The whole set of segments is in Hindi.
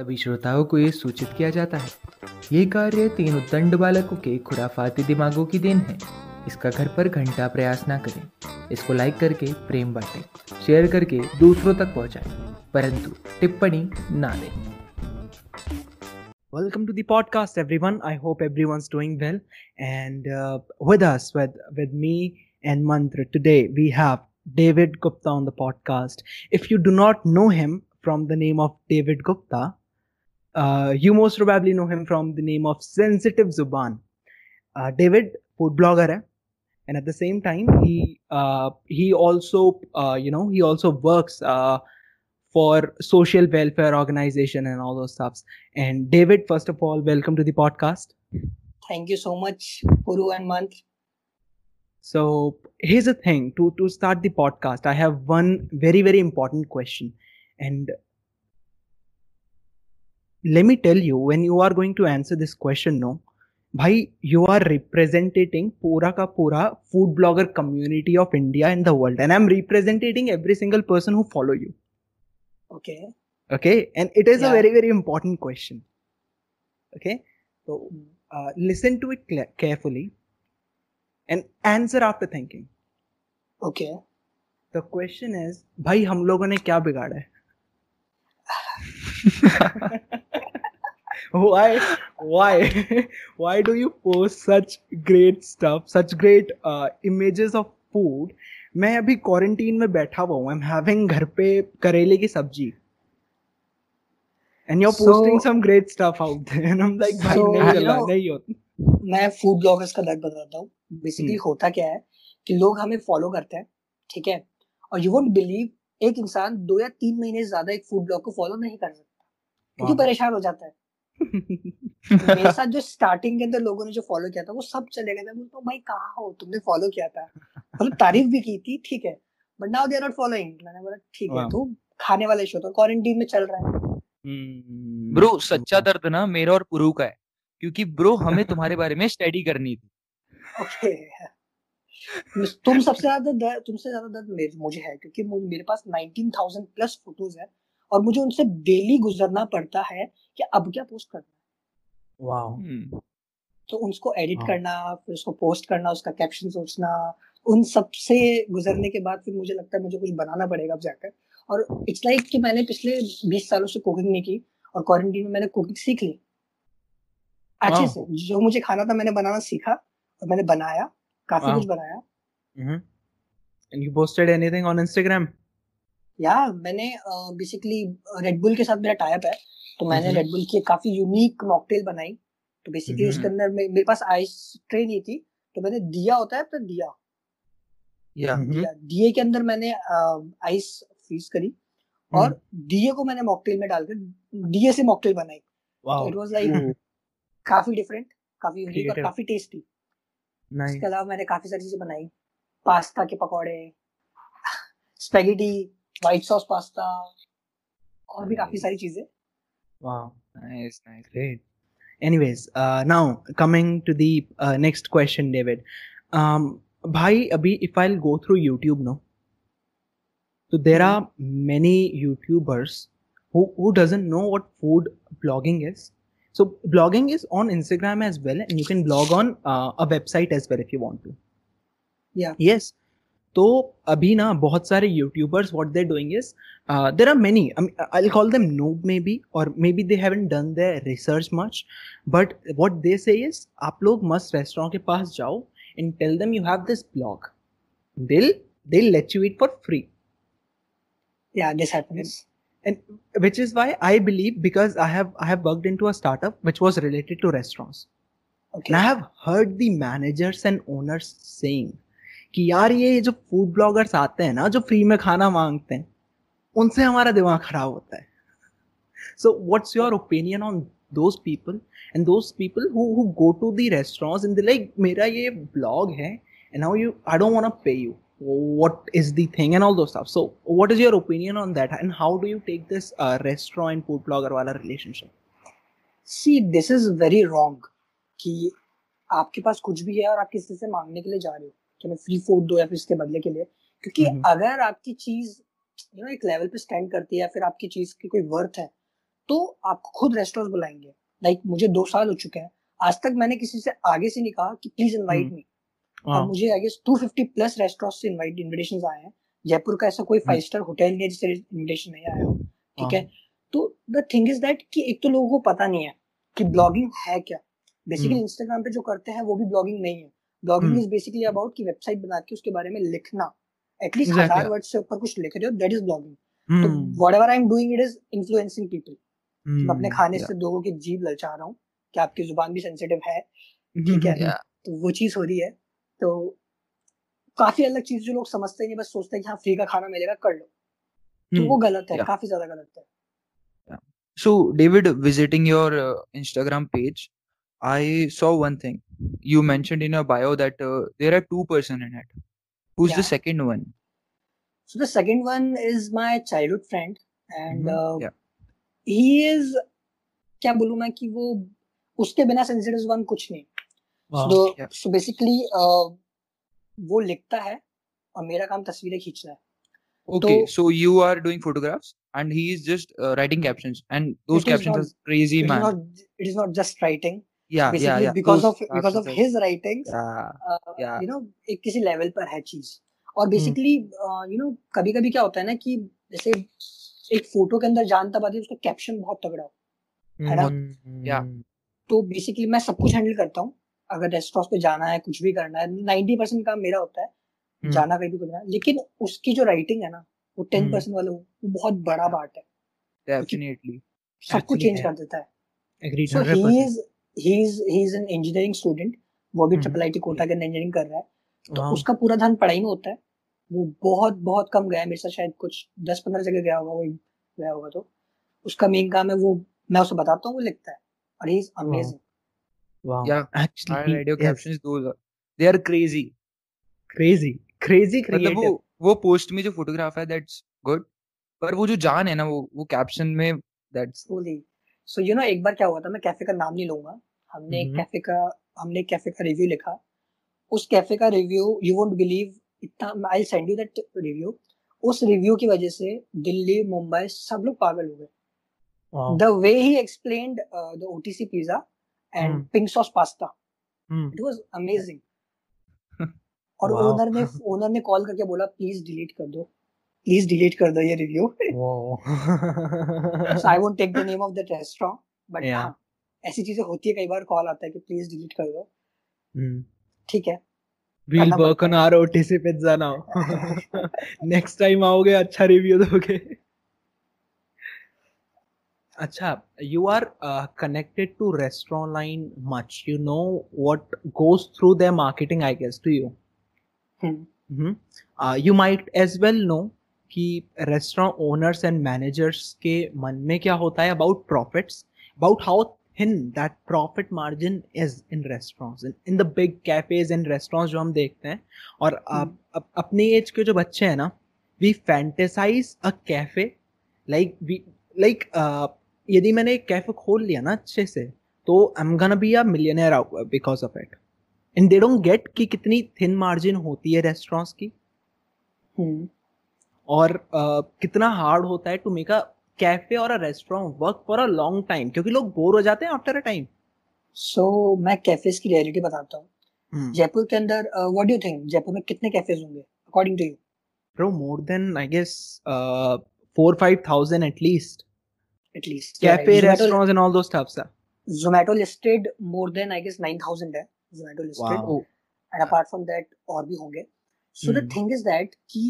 सभी श्रोताओं को यह सूचित किया जाता है। ये कार्य तीन उद्दंड बालकों के खुराफाती दिमागों की देन है। इसका घर पर घंटा प्रयास ना करें। इसको लाइक करके प्रेम बांटें, शेयर करके दूसरों तक पहुंचाएँ, परंतु टिप्पणी ना दें। Welcome to podcast every one I hope every one doing well and with with me and Mantra today we have David Gupta on the podcast if you do not know him from the name of David Gupta uh, you most probably know him from the name of Sensitive Zuban. Uh, David, food blogger, hai, and at the same time, he uh, he also you know he also works uh, for social welfare organization and all those stuffs. And David, first of all, welcome to the podcast. Thank you so much, Puru and Manth. So here's the thing: to to start the podcast, I have one very very important question, and let me tell you when you are going to answer this question no bhai you are representing pura ka pura food blogger community of india and the world. And i'm representing every single person who follow you. Okay. Okay? And it is yeah. a very very important question. Okay? So hmm. uh, listen to it cl- carefully and answer after thinking. Okay. The question is bhai hum logon ne kya bigada hai. why? Why? Why do you post such great stuff such great uh, images of food? मैं अभी क्वारंटीन में बैठा हुआ हूँ। आई एम हैविंग घर पे करेले की सब्ज़ी। And you are posting some great stuff out there and I am like भाई नहीं चल रहा नहीं होता। मैं फ़ूड ब्लॉगर्स का दर्द बताता हूँ। Basically hmm. होता क्या है कि लोग हमें फॉलो करते हैं ठीक है? और यू वोंट बिलीव एक इंसान दो या तीन महीने से ज़्यादा एक फ़ूड ब्लॉग को फॉलो नहीं कर सकता। क्योंकि परेशान हो जाता है। मेरे साथ जो स्टार्टिंग के अंदर लोगों ने जो फॉलो किया था वो सब चले गए। थे बोलता हूँ भाई कहाँ हो? तुमने फॉलो किया था। मतलब तारीफ़ भी की थी ठीक है but now they are not following मैंने बोला ठीक है। तू खाने वाला शो था क्वारंटीन में चल रहा है। हम्म, ब्रो सच्चा दर्द ना मेरा और पुरु का है क्योंकि ब्रो हमें तुम्हारे बारे में स्टडी करनी थी। ओके तुम सबसे ज़्यादा दर्द तुमसे ज़्यादा दर्द मुझे है क्योंकि मेरे पास 19000 प्लस फ़ोटोज़ है और मुझे उनसे डेली गुजरना पड़ता है कि अब क्या पोस्ट करना है? वाओ हम्म, तो उसको एडिट। करना फिर उसको पोस्ट करना उसका कैप्शन सोचना उन सबसे गुजरने के बाद फिर मुझे लगता है मुझे कुछ बनाना पड़ेगा अब जाकर। और इट्स लाइक कि मैंने पिछले 20 सालों से कुकिंग नहीं की और क्वारंटीन में मैंने कुकिंग सीख ली। अच्छे वाह। से जो मुझे खाना था मैंने बनाना सीखा और मैंने बनाया काफ़ी वाह। कुछ बनाया। And you posted anything on Instagram? या मैंने बेसिकली रेडबुल के साथ मेरा टाइप है। तो मैंने हम्म। रेडबुल की काफ़ी यूनिक मॉकटेल बनाई। तो बेसिकली हम्म। उसके अंदर मेरे पास आइस ट्रे नहीं थी तो मैंने दिया होता है तो दिया। या। हम्म। दिए के अंदर मैंने आइस फ्रीज करी और दिए को मैंने मॉकटेल में डालकर दिए से मॉकटेल बनाई। इट वाज लाइक काफ़ी डिफरेंट काफ़ी यूनिक और काफ़ी टेस्टी इसके अलावा मैंने काफ़ी सारी चीज़ें बनाई। पास्ता के पकौड़े स्पेगेटी व्हाइट सॉस पास्ता और भी काफ़ी सारी चीज़ें। Wow, nice, nice, great. Anyways, uh, now coming to the uh, next question, David. Um, bhai, abhi if I'll go through YouTube, no. So there mm-hmm. are many YouTubers who who doesn't know what food blogging is. So blogging is on Instagram as well, and you can blog on uh, a website as well if you want to. Yeah. Yes, तो अभी ना बहुत सारे YouTubers what they doing is there are many I call them noob maybe or maybe they haven't done their research much but what they say is आप लोग मस्त रेस्टोरेंट के पास जाओ and tell them you have this blog they'll they'll let you eat for free या this happens and which is why i believe because i have i have worked into a startup which was related to restaurants okay and i have heard the managers and owners saying कि यार ये जो फ़ूड ब्लॉगर्स आते हैं ना जो फ्री में खाना मांगते हैं उनसे हमारा दिमाग खराब होता है। So what's your opinion on those people and those people who go to the restaurants and like मेरा ये ब्लॉग है and now you I don't want to pay you the thing and all those stuff. So what is your opinion on that and how do you take this uh, restaurant and food blogger wala relationship? See this is very wrong कि आपके पास कुछ भी है और आप किसी से मांगने के लिए जा रहे हो। कि मैं फ्री फ़ूड दो या फिर इसके बदले के लिए। क्योंकि हम्म। अगर आपकी चीज़ यू नो एक लेवल पे स्टैंड करती है या फिर आपकी चीज़ की कोई वर्थ है तो आपको खुद रेस्टोरेंट बुलाएँगे। लाइक मुझे दो साल हो चुके हैं। आज तक मैंने किसी से आगे से नहीं कहा कि प्लीज़ इनवाइट हम्म, मी और मुझे आई गेस 250 प्लस रेस्टोरेंट से इनवाइट इनविटेशंस आए हैं। जयपुर का ऐसा कोई हम्म। फाइव स्टार होटल नहीं है जिससे इनविटेशन नहीं आया हो। ठीक है? हाँ। तो द थिंग इज़ दैट कि एक तो लोगों को पता नहीं है कि ब्लॉगिंग है क्या। बेसिकली हम्म। इंस्टाग्राम पे जो करते हैं वो भी ब्लॉगिंग नहीं है। Blogging hmm. Is basically about कि वेबसाइट बना के उसके बारे में लिखना। एटलीस्ट एग्जैक्टली हज़ार वर्ड से ऊपर कुछ लिख रहे हो दैट इज़ ब्लॉगिंग तो हम्म। Whatever I am doing it is influencing people मैं अपने हम्म खाने या से लोगों की जीभ ललचा रहा हूँ कि आपकी ज़ुबान भी सेंसिटिव है ठीक है? या तो वो चीज़ हो रही है। तो काफ़ी अलग चीज़ जो लोग समझते नहीं बस सोचते हैं कि हाँ फ्री का खाना मिलेगा कर लो। तो वो हम्म गलत है काफ़ी ज़्यादा गलत है। So, David, visiting your uh, Instagram page, I saw one thing. You mentioned in your bio that uh, there are two person in it. Who's the Yeah. second one? So the second one is my childhood friend, and hmm uh, Yeah. he is क्या बोलूँ मैं कि वो उसके बिना सेंसिटिव वन कुछ नहीं वाह so Yeah. so basically uh, वो लिखता है और मेरा काम तस्वीरें खींचना है Okay, तो so you are doing photographs and he is just uh, writing captions, and those it is captions not are crazy, it is man. not it is not just writing Yeah, yeah, basically yeah. because Those of because of his writings yeah, yeah. You know एक किसी लेवल पर है चीज़। और बेसिकली यू नो कभी कभी क्या होता है ना कि जैसे एक फ़ोटो के अंदर जान तब आती है उसका कैप्शन बहुत तगड़ा हो है ना? हम्म तो बेसिकली मैं सब कुछ हैंडल करता हूँ। अगर रेस्टोरेंट पे जाना है कुछ भी करना है नाइन्टी परसेंट काम मेरा होता है हम्म जाना कहीं भी करना लेकिन उसकी जो राइटिंग है ना वो टेन हम्म परसेंट वाला वो बहुत बड़ा पार्ट है। क्योंकि सब कुछ चेंज कर देता है। Agreed so hundred he percent is he is he is engineering student वो भी ट्रिपल आई टी कोटा के इंजीनियरिंग कर रहा है तो उसका पूरा ध्यान पढ़ाई में होता है। वो बहुत बहुत कम गया मेरे साथ शायद कुछ दस पंद्रह जगह गया होगा वो गया होगा तो। उसका मेन काम है वो मैं उसे बताता हूँ वो लिखता है और ही इज़ अमेजिंग वाह। Yeah, actually he. क्रेजी मतलब वो वो पोस्ट में जो फोटोग्राफ है दैट्स गुड पर वो जो जान है ना वो वो कैप्शन में दैट्स सो यू नो एक बार क्या हुआ था मैं कैफ़े का नाम नहीं लूँगा। हमने एक हम्म। कैफ़े का हमने कैफ़े का रिव्यू लिखा। उस कैफ़े का रिव्यू यू वोंट बिलीव इतना I send you that review उस रिव्यू की वजह से दिल्ली मुंबई सब लोग पागल हो गए। वाह the way he explained uh, the OTC pizza and hmm. pink sauce pasta, hmm. it was amazing. और ओनर ने ओनर ने कॉल करके बोला प्लीज़ डिलीट कर दो। प्लीज़ डिलीट कर दो ये review so I won't take the name of that restaurant but yeah हाँ ऐसी चीज़ें होती है कई बार कॉल आता है कि प्लीज़ डिलीट कर दो हम्म ठीक है we'll work on our OTC pizza now next time आओगे अच्छा रिव्यू दोगे अच्छा you are uh, connected to restaurant line much you know what goes through their marketing I guess to you है hmm uh, you might as well know कि रेस्टोरेंट ओनर्स एंड मैनेजर्स के मन में क्या होता है about profits about how thin that profit margin is in in, in the big cafes and restaurants जो हम देखते हैं। और आप, अप, अपनी एज के जो बच्चे हैं ना we fantasize a café like we like यदि मैंने एक कैफ़े खोल लिया ना अच्छे से तो I am gonna be a millionaire because of it and they don't get कि कितनी थिन मार्जिन होती है रेस्टोरेंट्स की। हम्म। और uh, कितना हार्ड होता है टू मेक अ कैफ़े और a restaurant work for a long time क्योंकि लोग बोर हो जाते हैं आफ्टर अ टाइम सो मैं कैफेज की रियलिटी बताता हूँ जयपुर के अंदर what do you think Jaipur में कितने कैफेज होंगे according to you more than I guess uh, four five thousand at least. At least Cafe, restaurants, and all those stuff, sir. Zomato listed more than I guess 9000 है Zomato listed Wow. And apart from that और भी होंगे so the Hmm. Thing is that कि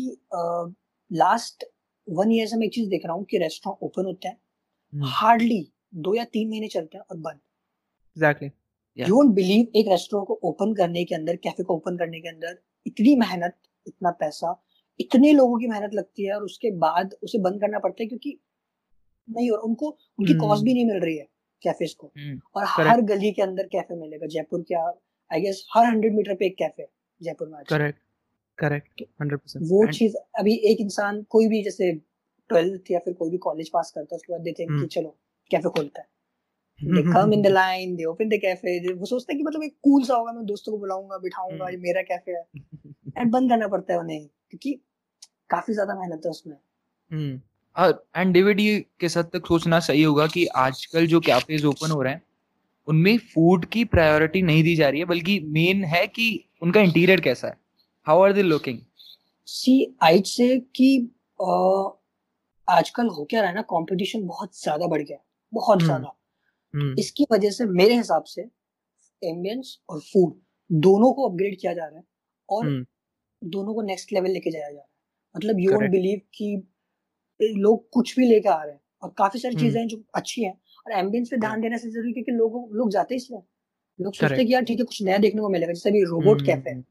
लास्ट वन ईयर से मैं एक चीज़ देख रहा हूँ कि रेस्टोरेंट ओपन होते हैं Hmm. हार्डली दो या तीन महीने चलते हैं और बंद. Yeah. यू वोंट बिलीव एक रेस्टोरेंट को ओपन करने के अंदर कैफ़े को ओपन करने के अंदर इतनी मेहनत इतना पैसा इतने लोगों की मेहनत लगती है और उसके बाद उसे बंद करना पड़ता है क्योंकि नहीं और उनको उनकी Hmm. कॉस्ट भी नहीं मिल रही है कैफेज को और Correct. हर गली के अंदर कैफ़े मिलेगा जयपुर के आई गेस हर हंड्रेड मीटर पे एक कैफ़े जयपुर में आज Correct. Correct. Hundred वो चीज़ अभी एक इंसान कोई भी जैसे ट्वेल्थ या फिर कोई भी कॉलेज पास करता है उसके बाद देते हैं कि हम्म। चलो कैफ़े खोलता है they come in the line they open the cafe वो सोचते हैं कि मतलब एक कूल सा होगा मैं दोस्तों को बुलाऊँगा बिठाऊँगा हम्म। ये मेरा कैफ़े है एंड बंद करना पड़ता है उन्हें क्योंकि काफ़ी ज़्यादा मेहनत है उसमें Hmm. एंड डेविड ये किस हद तक सोचना सही होगा कि आजकल जो कैफेज ओपन हो रहे हैं उनमें फ़ूड की प्रायोरिटी नहीं दी जा रही है बल्कि मेन है कि उनका इंटीरियर कैसा है how are they looking see आइट से कि आजकल हो क्या रहा है ना कंपटीशन बहुत ज़्यादा बढ़ गया बहुत हम्म, ज़्यादा। हम्म, इसकी वजह से मेरे हिसाब से एम्बियंस और फ़ूड दोनों को अपग्रेड किया जा रहा है और हम्म, दोनों को नेक्स्ट लेवल लेके जाया जा रहा है। मतलब यू वोंट. बिलीव कि लोग कुछ भी लेके आ रहे हैं और काफ़ी सारी। चीज़ें हैं जो अच्छी हैं और एम्बियंस पे ध्यान देना से ज़रूरी क्योंकि लोग लोग जाते हैं। इसलिए लोग सोचते हैं कि यार ठीक है कुछ नया देखने को मिलेगा जैसे अभी रोबोट कैफ़े है।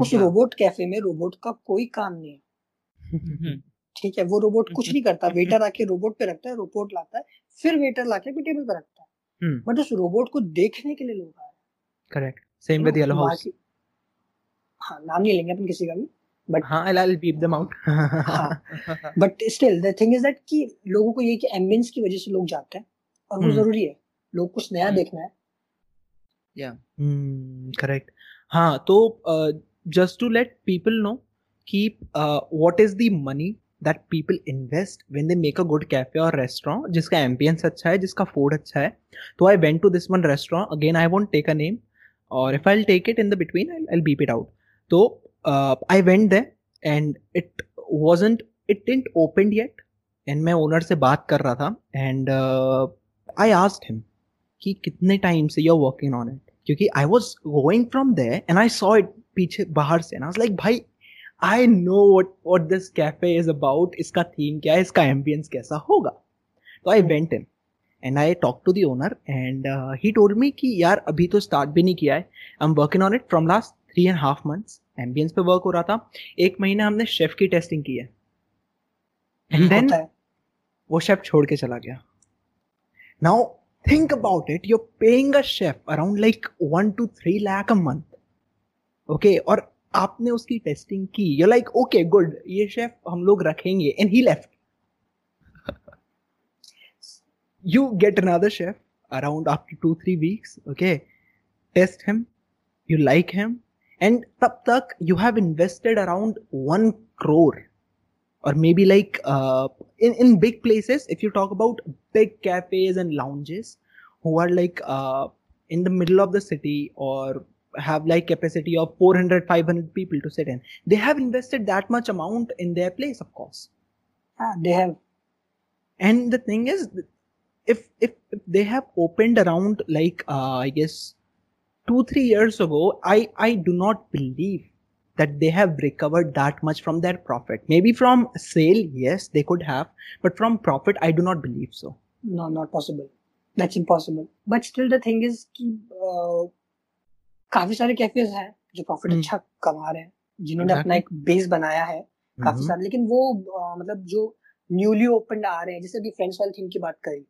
उस रोबोट कैफ़े में रोबोट का कोई काम नहीं है ठीक है वो रोबोट कुछ नहीं करता वेटर आके रोबोट पे रखता है रोबोट लाता है फिर वेटर लाके भी टेबल पे रखता है हम्म, बट उस रोबोट को देखने के लिए लोग आ रहे हैं. Same You with know, Yellow हाँ नाम नहीं लेंगे अपन किसी का भी बट हाँ, I'll beep them out. हाँ but still the thing is that कि लोगों को ये कि एम्बियंस की वजह से लोग जाते हैं और वो हम्म। ज़रूरी है लोग कुछ नया हम्म। देखना है Hmm, correct. हाँ तो just to let people know keep uh, what is the money that people invest when they make a good cafe or restaurant जिसका ambience अच्छा है जिसका food अच्छा है तो I went to this one restaurant again I won't take a name or if I'll take it in the between I'll, I'll beep it out तो uh, I went there and it wasn't it didn't opened yet and मैं owner से बात कर रहा था and uh, I asked him कि कितने टाइम से you're working on it क्योंकि I was going from there and I saw it पीछे बाहर से ना लाइक भाई I know what what this café is about इसका थीम क्या है? इसका एम्बियंस कैसा होगा? तो I went in and I talk to the owner and he told me कि यार अभी तो स्टार्ट भी नहीं किया है. I am working on it from last three and half months ambience पे वर्क हो रहा था. एक महीना हमने शेफ की टेस्टिंग की है. Hmm, एंड देन वो शेफ छोड़ के चला गया. Now think about it you're paying a chef around like one two three lakh a month okay okay, और आपने उसकी टेस्टिंग की। यू लाइक ओके गुड ये शेफ हम लोग रखेंगे। And he left you get another chef around after two three weeks okay test him you like him and तब तक you have invested around one crore और maybe like in in big places if you talk about big cafés and lounges who are like in the middle of the city और have like capacity of 400 500 people to sit in. They have invested that much amount in their place of course. Ah, they have. And the thing is if if, if they have opened around like uh, i guess 2 3 years ago i i do not believe that they have recovered that much from their profit. Maybe from sale yes they could have but from profit i do not believe so. No not possible. That's impossible. But still the thing is keep uh काफ़ी सारे कैफेज हैं जो प्रॉफिट हम्म। अच्छा कमा रहे हैं जिन्होंने अपना एक बेस बनाया है काफ़ी Mhm. सारे। लेकिन वो uh, मतलब जो न्यूली ओपन आ रहे हैं जैसे अभी फ्रेंड्स वाले थीम की बात करी.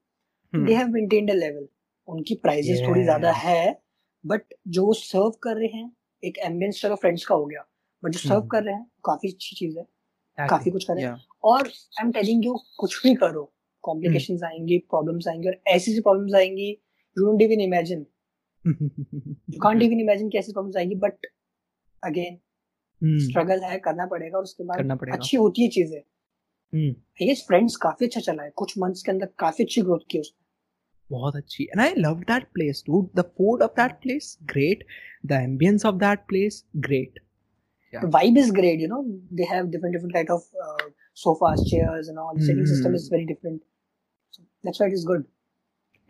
They have maintained a level उनकी प्राइसेस थोड़ी ज़्यादा है बट जो वो सर्व कर रहे हैं एक एम्बियंस चलो फ्रेंड्स का हो गया बट जो सर्व हम्म। कर रहे हैं काफ़ी अच्छी चीज़ है काफ़ी कुछ कर रहे हैं। और आई एम टेलिंग यू कुछ भी करो कॉम्प्लिकेशंस आएँगी प्रॉब्लम्स आएँगी और ऐसी सी प्रॉब्लम्स आएँगी you don't even imagine you can't even imagine कि ऐसी प्रॉब्लम्स आएँगी बट अगेन Hmm. स्ट्रगल है करना पड़ेगा और उसके बाद। अच्छी होती है चीज़ें Hmm. आई गेस फ्रेंड्स काफ़ी अच्छा चला है कुछ मंथ्स के अंदर काफ़ी अच्छी ग्रोथ की उसने बहुत अच्छी and I loved that place dude the food of that place great the ambience of that place great Yeah. the vibe is great you know they have different different kind of uh, sofas chairs and all the sitting system is Mhm. very different so that's why it is good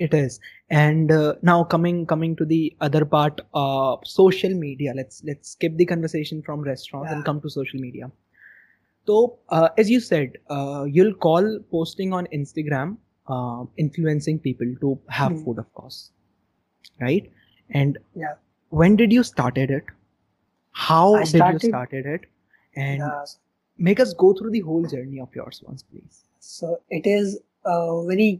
it is. And uh, now coming coming to the other part uh social media let's let's skip the conversation from restaurants and come to social media. So uh, as you said uh, you'll call posting on instagram uh, influencing people to have Hmm. food of course. Right? And Yeah. when did you started it? How I did you started- started it? And Yeah. make us go through the whole journey of yours once please. So it is a very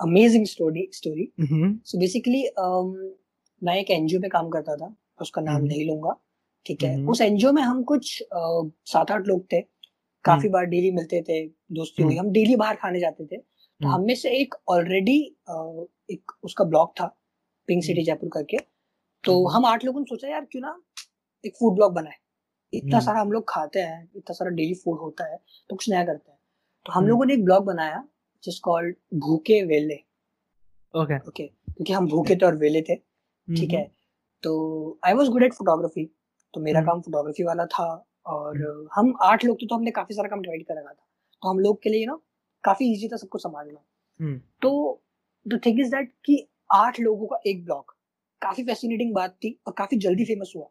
amazing story story mm-hmm. so basically um, मैं एक एनजीओ पे काम करता था उसका नाम हम्म। नहीं लूँगा ठीक है हम्म। उस एनजीओ में हम कुछ सात आठ लोग थे काफ़ी हम्म। बार डेली मिलते थे दोस्ती हुई हम्म। हम डेली बाहर खाने जाते थे तो हम्म। हम में से एक ऑलरेडी एक उसका ब्लॉग था पिंक सिटी जयपुर करके तो। हम आठ लोगों ने सोचा यार क्यों ना एक फ़ूड ब्लॉग बनाए इतना। सारा हम लोग खाते हैं इतना सारा डेली फ़ूड होता है तो कुछ नया करते हैं तो हम। लोगों ने एक ब्लॉग बनाया जिस कॉल्ड भूखे वेले ओके ओके क्योंकि हम भूखे थे और वेले थे ठीक है? तो I was good at photography तो मेरा हम्म। काम फोटोग्राफी वाला था और हम आठ लोग थे तो हमने काफ़ी सारा काम डिवाइड कर रखा था। तो हम लोग के लिए ना काफ़ी इजी था सबको संभालना। हम्म। तो द थिंग इज़ दैट कि आठ लोगों का एक ब्लॉग काफ़ी फैसिनेटिंग बात थी और काफ़ी जल्दी फ़ेमस हुआ।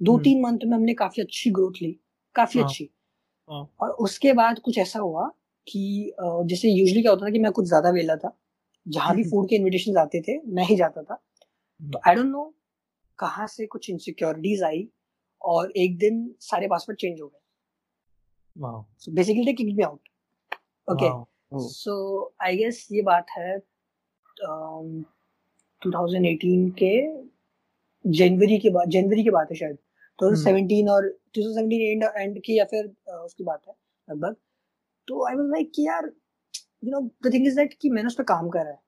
दो हम्म। तीन मंथ में हमने काफ़ी अच्छी ग्रोथ ली काफ़ी हाँ। अच्छी। हाँ। और उसके बाद कुछ ऐसा हुआ कि जैसे यूजली क्या होता था कि मैं कुछ ज़्यादा वेला था जहाँ भी हम्म। फ़ूड के इनविटेशन आते थे मैं ही जाता था। हम्म। तो आई डोंट नो कहाँ से कुछ इनसिक्योरिटीज आई और एक दिन सारे पासवर्ड चेंज हो गए। So basically they kicked me out okay so I guess ये बात है um, 2018 के जनवरी के बाद जनवरी की बात है शायद। 2017 और 2017 एंड एंड की या फिर अ, उसकी बात है लगभग। तो आई वाज लाइक कि यार you know the thing is that कि मैंने उस पर काम करा है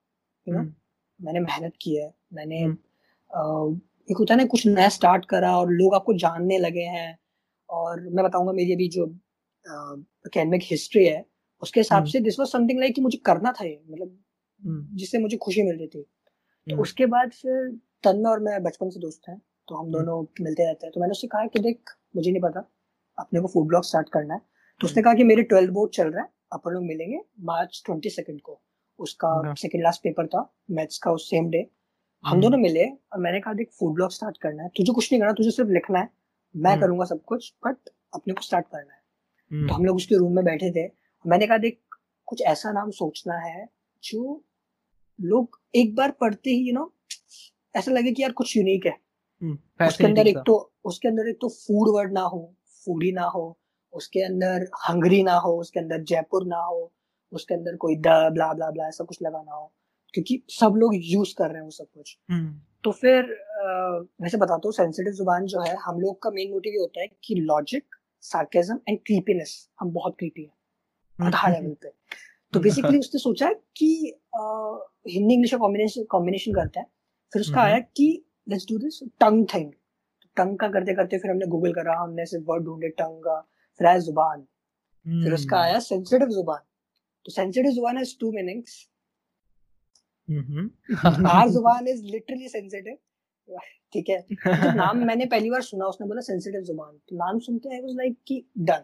यू नो हम्म। मैंने मेहनत की है मैंने हम्म। एक होता है ना कुछ नया स्टार्ट करा और लोग आपको जानने लगे हैं और मैं बताऊँगा मेरी अभी जो अकेडमिक हिस्ट्री है उसके हिसाब हम्म। से दिस वाज समथिंग लाइक कि मुझे करना था ये मतलब। जिससे मुझे खुशी मिल रही थी तो। उसके बाद फिर तन्मय और मैं बचपन से दोस्त हैं तो हम। दोनों मिलते रहते हैं तो मैंने उससे कहा कि देख मुझे नहीं पता अपने को फ़ूड ब्लॉग स्टार्ट करना है तो उसने कहा कि मेरे ट्वेल्थ बोर्ड चल रहा है अपन लोग मिलेंगे मार्च ट्वेंटी सेकेंड को उसका सेकेंड लास्ट पेपर था मैथ्स का उस सेम डे हम हम्म। दोनों मिले और मैंने कहा देख फ़ूड ब्लॉग स्टार्ट करना है तुझे कुछ नहीं करना तुझे सिर्फ़ लिखना है मैं हम्म। करूँगा सब कुछ बट अपने को स्टार्ट करना है हम्म। तो हम लोग उसके रूम में बैठे थे मैंने कहा देख कुछ ऐसा नाम सोचना है जो लोग एक बार पढ़ते ही यू नो ऐसा लगे कि यार कुछ यूनिक है। उसके अंदर एक तो उसके अंदर एक तो फ़ूड वर्ड ना हो फूडी ना हो उसके अंदर हंगरी ना हो उसके अंदर जयपुर ना हो उसके अंदर कोई द ब्ला ब्ला ब्ला ऐसा कुछ लगा ना हो क्योंकि सब लोग यूज़ कर रहे हैं वो सब कुछ। हम्म। तो फिर वैसे बताता हूँ सेंसिटिव ज़ुबान जो है हम लोग का मेन मोटिव ये होता है कि लॉजिक सार्केज्म एंड क्रीपीनेस हम बहुत क्रीपी है आधा लेवल पे तो बेसिकली उसने सोचा कि हिंदी इंग्लिश का कॉम्बिनेशन कॉम्बिनेशन करता है फिर उसका हम्म। आया कि let's do this tongue thing tongue का करते करते फिर हमने गूगल करा हमने सिर्फ़ वर्ड ढूंढे टंग का फिर ज़ुबान। फिर उसका हम्म। आया सेंसिटिव ज़ुबान। तो सेंसिटिव ज़ुबान has two meanings hmm. Or ज़ुबान इज़ लिटरली सेंसिटिव ठीक है। जब नाम मैंने पहली बार सुना उसने बोला सेंसिटिव ज़ुबान। तो नाम सुनते आई वाज लाइक कि डन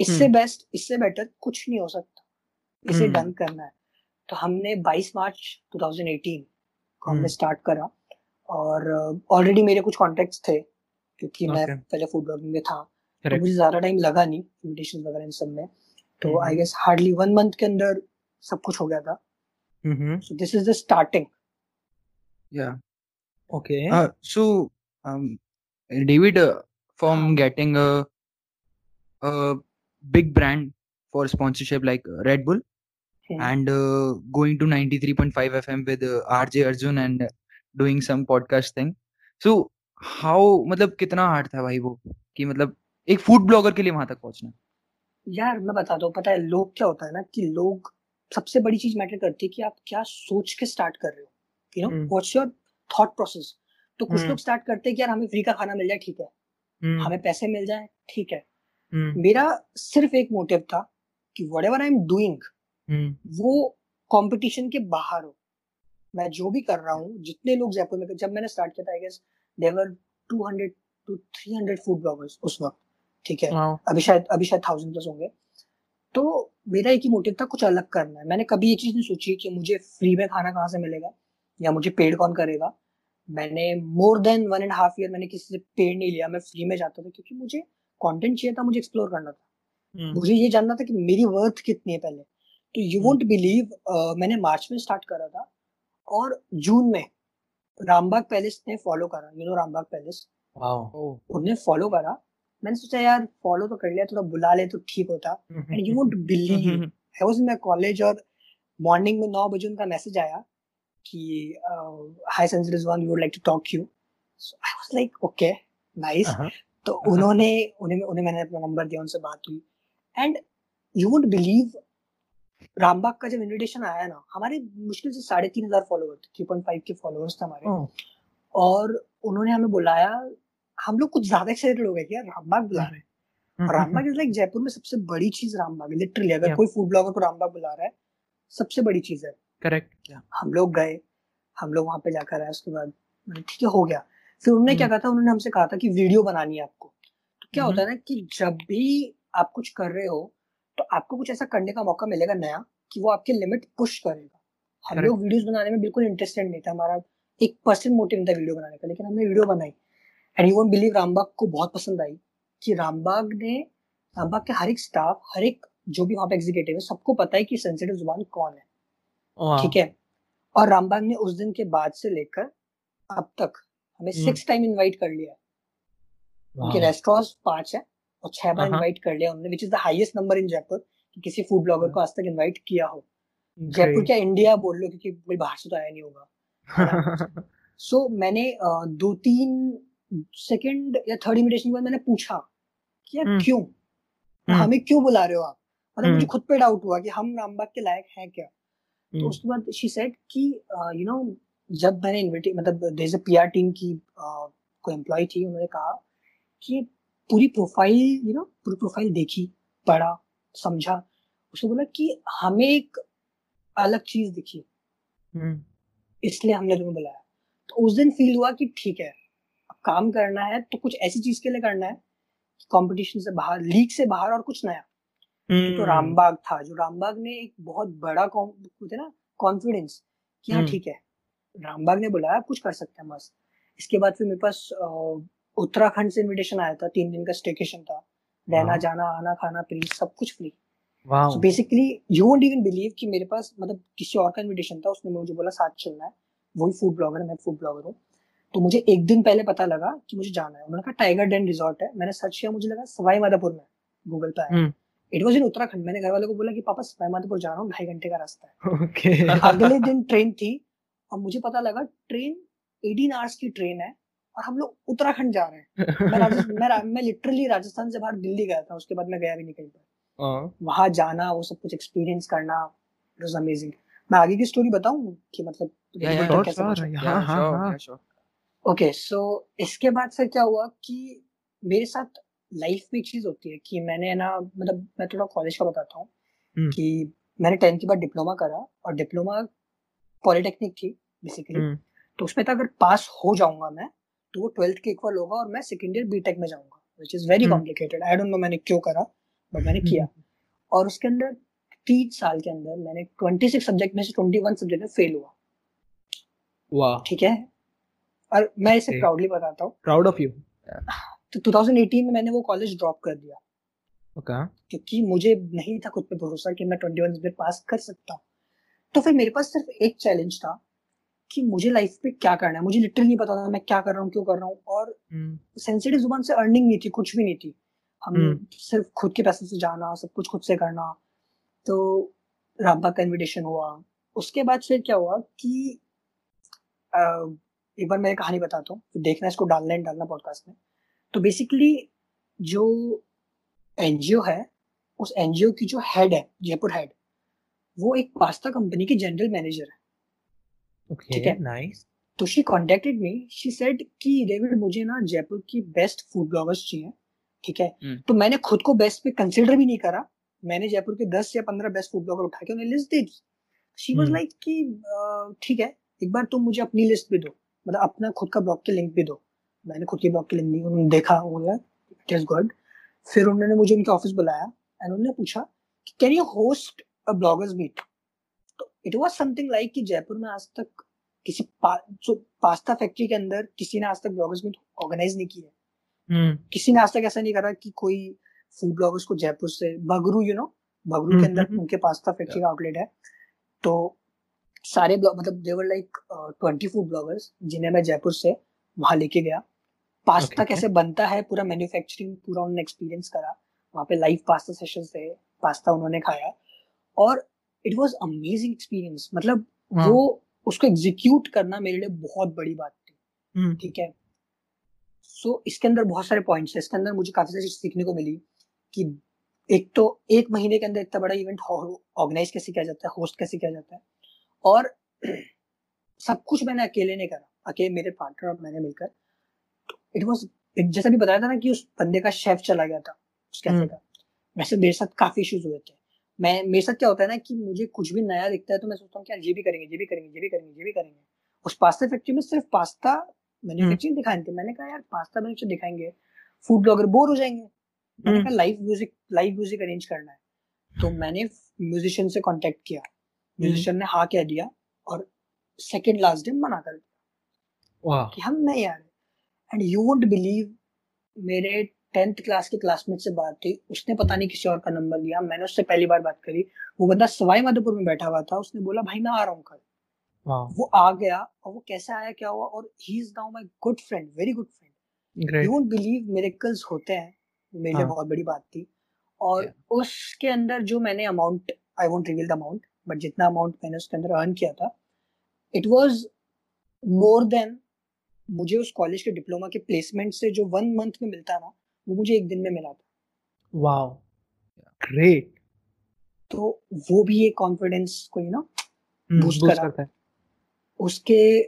इससे हम्म। बेस्ट इससे बेटर कुछ नहीं हो सकता। इसे हम्म। डन करना है। तो हमने 22 मार्च 2018 को हमने हम्म। स्टार्ट करा। और ऑलरेडी मेरे कुछ कॉन्टेक्ट्स थे क्योंकि मैं पहले फ़ूड ब्लॉगिंग में था। तो. मुझे ज़्यादा टाइम लगा नहीं इनविटेशन वगैरह इन सब में तो हम्म। I guess hardly one month के अंदर सब कुछ हो गया था हम्म। So this is the starting Yeah. Okay. Uh, so, um, David, uh, from getting a, a big brand for sponsorship like uh, Red Bull Hmm. and uh, going to 93.5 FM with uh, RJ Arjun and doing some podcast thing. So, how मतलब कितना हार्ड था भाई वो कि मतलब एक फ़ूड ब्लॉगर के लिए वहाँ तक पहुँचना यार मैं बताता हूँ पता है लोग क्या होता है ना कि लोग सबसे बड़ी चीज़ मैटर करती है कि आप क्या सोच के स्टार्ट कर रहे हो you know. What's your thought process तो कुछ हम्म। लोग स्टार्ट करते हैं कि यार हमें फ्री का खाना मिल जाए ठीक है हम्म। हमें पैसे मिल जाए ठीक है हम्म। मेरा सिर्फ़ एक मोटिव था कि whatever I am doing. वो कंपटीशन के बाहर हो मैं जो भी कर रहा हूँ जितने लोग जयपुर में जब मैंने स्टार्ट किया था I guess there were 200 to 300 food bloggers उस वक्त ठीक है। अभी शायद अभी शायद थाउज़ेंड प्लस होंगे। तो मेरा एक ही मोटिव था कुछ अलग करना है। मैंने कभी ये चीज़ नहीं सोची कि मुझे फ्री में खाना कहाँ से मिलेगा या मुझे पेड कौन करेगा। मैंने more than one and half year मैंने किसी से पेड नहीं लिया मैं फ्री में जाता था क्योंकि मुझे कंटेंट चाहिए था मुझे एक्सप्लोर करना था। हम्म। मुझे ये जानना था कि मेरी वर्थ कितनी है पहले। तो यू वोंट बिलीव मैंने मार्च में स्टार्ट करा था और जून में रामबाग पैलेस ने फॉलो करा यू नो रामबाग पैलेस उन्हें फॉलो करा मैंने सोचा यार फॉलो तो कर लिया थोड़ा बुला ले तो ठीक होता। And you won't believe I was in my college और मॉर्निंग में नौ बजे उनका मैसेज आया कि hi sensitive one we would like to talk you so I was like okay nice Uh-huh. तो उन्होंने उन्हें उन्हें मैंने अपना नंबर दिया उनसे बात हुई। And you would believe Rambagh का जब इनविटेशन आया ना हमारे मुश्किल से साढ़े तीन हज़ार फॉलोअर थे थ्री पॉइंट फाइव के फॉलोअर्स थे हमारे. और उन्होंने हमें बुलाया हम लोग कुछ ज़्यादा एक्साइटेड हो गए कि यार रामबाग बुला रहे हैं। रामबाग इज़ लाइक जयपुर में सबसे बड़ी चीज़ रामबाग लिटरली अगर कोई फ़ूड ब्लॉगर को रामबाग बुला रहा है सबसे बड़ी चीज़ है। करेक्ट हम लोग गए हम लोग वहाँ पे जाकर आए उसके बाद ठीक है हो गया। फिर उन्होंने क्या हम्म। कहा था? उन्होंने हमसे कहा था कि वीडियो बनानी है आपको। तो क्या हम्म। होता है ना कि जब भी आप कुछ कर रहे हो तो आपको कुछ ऐसा करने का मौका मिलेगा नया कि वो आपके लिमिट पुश करेगा। हम लोग वीडियोस बनाने में बिल्कुल इंटरेस्टेड नहीं था। हमारा एक परसेंट मोटिव नहीं था वीडियो बनाने का लेकिन हमने वीडियो बनाई। And you won't believe Rambagh को बहुत पसंद आई कि रामबाग ने रामबाग के हर एक स्टाफ हर एक जो भी वहाँ पे एग्जीक्यूटिव है सबको पता है कि सेंसिटिव ज़ुबान कौन है। ठीक है? और रामबाग ने उस दिन के बाद से लेकर अब तक हमें। सिक्स टाइम इनवाइट कर लिया। उनके रेस्टोरेंट्स पाँच है और छह बार। इनवाइट कर लिया उन्होंने which is the highest number in Jaipur कि किसी फ़ूड ब्लॉगर हाँ। को आज तक इनवाइट किया हो। जयपुर क्या इंडिया बोल लो क्योंकि बाहर से तो आया नहीं होगा। सो so, मैंने दो तीन सेकंड या थर्ड इमिटेशन के बाद मैंने पूछा कि यार हम्म। क्यों? हम्म। हमें क्यों बुला रहे हो आप? मतलब मुझे हम्म। खुद पे डाउट हुआ कि हम रामबाग के लायक हैं क्या? तो उसके बाद शी सेड कि यू नो जब मैंने इनविटे मतलब there is a PR team की uh, कोई एम्प्लॉय थी उन्होंने कहा कि पूरी प्रोफ़ाइल यू नो पूरी प्रोफ़ाइल देखी पढ़ा समझा। उसने बोला कि हमें एक अलग चीज़ दिखी। इसलिए हमने तुम्हें बुलाया। तो उस दिन फील हुआ कि ठीक है काम करना है तो कुछ ऐसी चीज़ के लिए करना है कंपटीशन से बाहर लीग से बाहर और कुछ नया। तो हम्म, रामबाग था जो रामबाग ने एक बहुत बड़ा कॉम- ना कॉन्फिडेंस कि हाँ हम्म। ठीक है रामबाग ने बुलाया कुछ कर सकते हैं बस। इसके बाद फिर मेरे पास उत्तराखंड से इनविटेशन आया था तीन दिन का स्टेकेशन था। रहना। जाना आना खाना फ्री सब कुछ free wow. Basically you won't even believe कि मेरे पास मतलब किसी और का इनविटेशन था उसने मुझे बोला साथ चलना है। वही फ़ूड ब्लॉगर है मैं फ़ूड ब्लॉगर हूँ। तो मुझे एक दिन पहले पता लगा कि मुझे जाना है। उन्होंने कहा टाइगर डेन रिजॉर्ट है। मैंने सर्च किया मुझे लगा सवाई माधोपुर में गूगल पे आया। इट वॉज़ इन उत्तराखंड। मैंने घर वालों को बोला कि पापा सवाई माधोपुर जा रहा हूँ ढाई घंटे का रास्ता है। ओके। अगले दिन ट्रेन थी और मुझे पता लगा ट्रेन 18 आवर्स की ट्रेन है और हम लोग उत्तराखंड जा रहे हैं। मैं राजस्थान मैं, रा- मैं लिटरली राजस्थान से बाहर दिल्ली गया था उसके बाद मैं गया भी नहीं कहीं पर। हाँ, वहाँ जाना वो सब कुछ एक्सपीरियंस करना इट वाज अमेजिंग मैं आगे की स्टोरी बताऊँ कि मतलब ओके सो इसके बाद फिर क्या हुआ कि मेरे साथ लाइफ में एक चीज़ होती है कि मैंने ना मतलब मैं थोड़ा कॉलेज का बताता हूँ हम्म। कि मैंने टेंथ के बाद डिप्लोमा करा और डिप्लोमा पॉलिटेक्निक थी बेसिकली हम्म, तो उसमें तो अगर पास हो जाऊँगा मैं तो वो ट्वेल्थ के इक्वल होगा और मैं सेकेंड ईयर बीटेक में जाऊँगा which is very hmm. Complicated I don't know मैंने क्यों करा बट मैंने किया। और उसके अंदर तीन साल के अंदर मैंने 26 सब्जेक्ट में से 21 सब्जेक्ट में फेल हुआ। वाह। ठीक है? और मैं इसे प्राउडली बताता हूँ। प्राउड ऑफ़ यू तो 2018 में मैंने वो कॉलेज ड्रॉप कर दिया। ओके क्योंकि मुझे नहीं था खुद पे भरोसा कि मैं 21 सब्जेक्ट पास कर सकता। हूँ तो फिर मेरे पास सिर्फ़ एक चैलेंज था कि मुझे लाइफ पे क्या करना है। मुझे लिटरली नहीं पता था मैं क्या कर रहा हूँ क्यों कर रहा हूँ। और सेंसिटिव ज़ुबान से अर्निंग नहीं थी कुछ भी नहीं थी। हम हम्म। सिर्फ़ खुद के पैसे से जाना सब कुछ खुद से करना। तो रामबाग का इनविटेशन हुआ। उसके बाद फिर क्या हुआ कि एक बार मैं कहानी बताता हूँ फिर देखना इसको डालना है डालना पॉडकास्ट में। तो बेसिकली जो एनजीओ है उस एनजीओ की जो हेड है जयपुर हेड वो एक पास्ता कंपनी की जनरल मैनेजर है। ठीक है। नाइस तो she contacted me she said कि डेविड मुझे ना जयपुर की बेस्ट फ़ूड ब्लॉगर्स चाहिए ठीक है? हम्म। तो मैंने खुद को बेस्ट पे कंसिडर भी नहीं करा। मैंने जयपुर के दस या पंद्रह बेस्ट फ़ूड ब्लॉगर उठा के उन्हें लिस्ट दे दी। She was. लाइक कि ठीक है एक बार तुम मुझे अपनी लिस्ट भी दो। मतलब अपना खुद का ब्लॉग के लिंक भी दो। मैंने खुद की ब्लॉग की लिंक दी उन्होंने देखा बोला इट इज़ गुड फिर उन्होंने मुझे उनके ऑफ़िस बुलाया एंड उन्होंने पूछा कि can you host a bloggers meet तो इट वाज समथिंग लाइक कि जयपुर में आज तक किसी पा, जो पास्ता फैक्ट्री के अंदर किसी ने आज तक ब्लॉगर्स मीट ऑर्गेनाइज नहीं किया हम्म। किसी ने आज तक ऐसा नहीं करा कि कोई फ़ूड ब्लॉगर्स को जयपुर से बगरू यू नो बगरू के अंदर हम्म, उनके पास्ता फैक्ट्री का आउटलेट है। तो सारे ब्लॉग मतलब there were like twenty food bloggers जिन्हें मैं जयपुर से वहाँ लेके गया। Pasta Okay. कैसे बनता है पूरा मैन्युफैक्चरिंग पूरा उन्होंने एक्सपीरियंस करा। वहाँ पे लाइव पास्ता सेशन थे पास्ता उन्होंने खाया। और इट वाज अमेजिंग एक्सपीरियंस मतलब हाँ। वो उसको एग्जीक्यूट करना मेरे लिए बहुत बड़ी बात थी। हम्म, ठीक है? सो इसके अंदर बहुत सारे पॉइंट्स है। इसके अंदर मुझे काफ़ी सारी चीज़ सीखने को मिली कि एक तो एक महीने के अंदर इतना बड़ा इवेंट ऑर्गेनाइज कैसे किया जाता है होस्ट कैसे किया जाता है। और सब कुछ मैंने अकेले ने करा। अकेले मेरे पार्टनर और मैंने मिलकर। इट वाज जैसा भी बताया था ना कि उस बंदे का शेफ चला गया था उस कैफ़े हम्म। का। वैसे मेरे साथ काफ़ी इश्यूज़ हुए थे। मैं मेरे साथ क्या होता है ना कि मुझे कुछ भी नया दिखता है तो मैं सोचता हूँ कि यार ये भी करेंगे ये भी करेंगे ये भी करेंगे ये भी करेंगे। उस पास्ता फैक्ट्री में सिर्फ़ पास्ता मैन्युफैक्चरिंग दिखाए थे। मैंने कहा यार पास्ता मैन्युफैक्चर दिखाएँगे। फ़ूड ब्लॉगर बोर हो जाएँगे। मैंने हम्म। कहा live music live music arrange करना है। तो मैंने म्यूजिशियन से कॉन्टेक्ट किया। म्यूजिशियन ने हाँ कह दिया और सेकंड लास्ट डे मना कर दिया कि हम नहीं आ रहे एंड यू वोंट बिलीव मेरे टेंथ क्लास के क्लासमेट से बात हुई। उसने पता नहीं किसी और का नंबर लिया। मैंने उससे पहली बार बात करी। वो बंदा सवाई माधोपुर में बैठा हुआ था। उसने बोला भाई मैं आ रहा हूँ कल। वो आ गया और वो कैसे आया क्या हुआ? और he is now my good friend very good friend you won't believe miracles होते हैं। मेरे लिए हाँ। बहुत बड़ी बात थी। और उसके अंदर जो मैंने amount I won't reveal the amount but जितना अमाउंट मैंने उसके अंदर अर्न किया था इट वाज मोर देन मुझे उस कॉलेज के डिप्लोमा के प्लेसमेंट से जो वन मंथ में मिलता ना वो मुझे एक दिन में मिला था। वाओ ग्रेट तो वो भी एक कॉन्फिडेंस को यू नो बूस्ट करा। करता है। उसके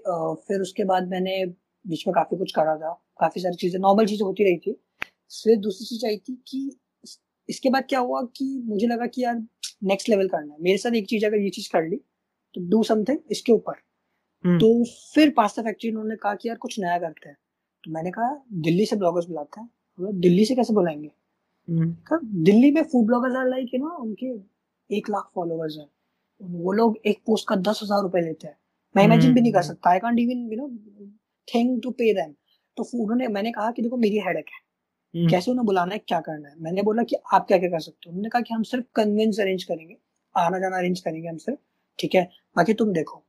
फिर उसके बाद मैंने बीच में काफ़ी कुछ करा था। काफ़ी सारी चीज़ें नॉर्मल चीज़ें होती रही थी। फिर दूसरी चीज़ आई थी कि इसके बाद क्या हुआ कि मुझे लगा कि यार नेक्स्ट लेवल करना है। मेरे साथ एक चीज़ अगर ये चीज़ कर ली तो डू समथिंग इसके ऊपर। हम्म। तो फिर पास्ता फैक्ट्री उन्होंने कहा कि यार कुछ नया करते हैं। तो मैंने कहा दिल्ली से ब्लॉगर्स बुलाते हैं। बोला, दिल्ली से कैसे बुलाएँगे? हम्म, दिल्ली में food bloggers are like you know उनके एक लाख फॉलोअर्स हैं। वो लोग एक पोस्ट का दस हज़ार रुपए लेते हैं। मैं इमेजिन भी नहीं कर हम्म। सकता। I can't even you know think to pay them तो उन्होंने मैंने कहा कि देखो मेरी हेडेक है। हम्म, कैसे उन्हें बुलाना है क्या करना है? मैंने बोला कि आप क्या क्या कर सकते हो? उन्होंने कहा कि हम सिर्फ़ कन्विंस अरेंज करेंगे। आना जाना अरेंज करेंगे हम सिर्फ़ ठीक है? बाकी तुम देखो।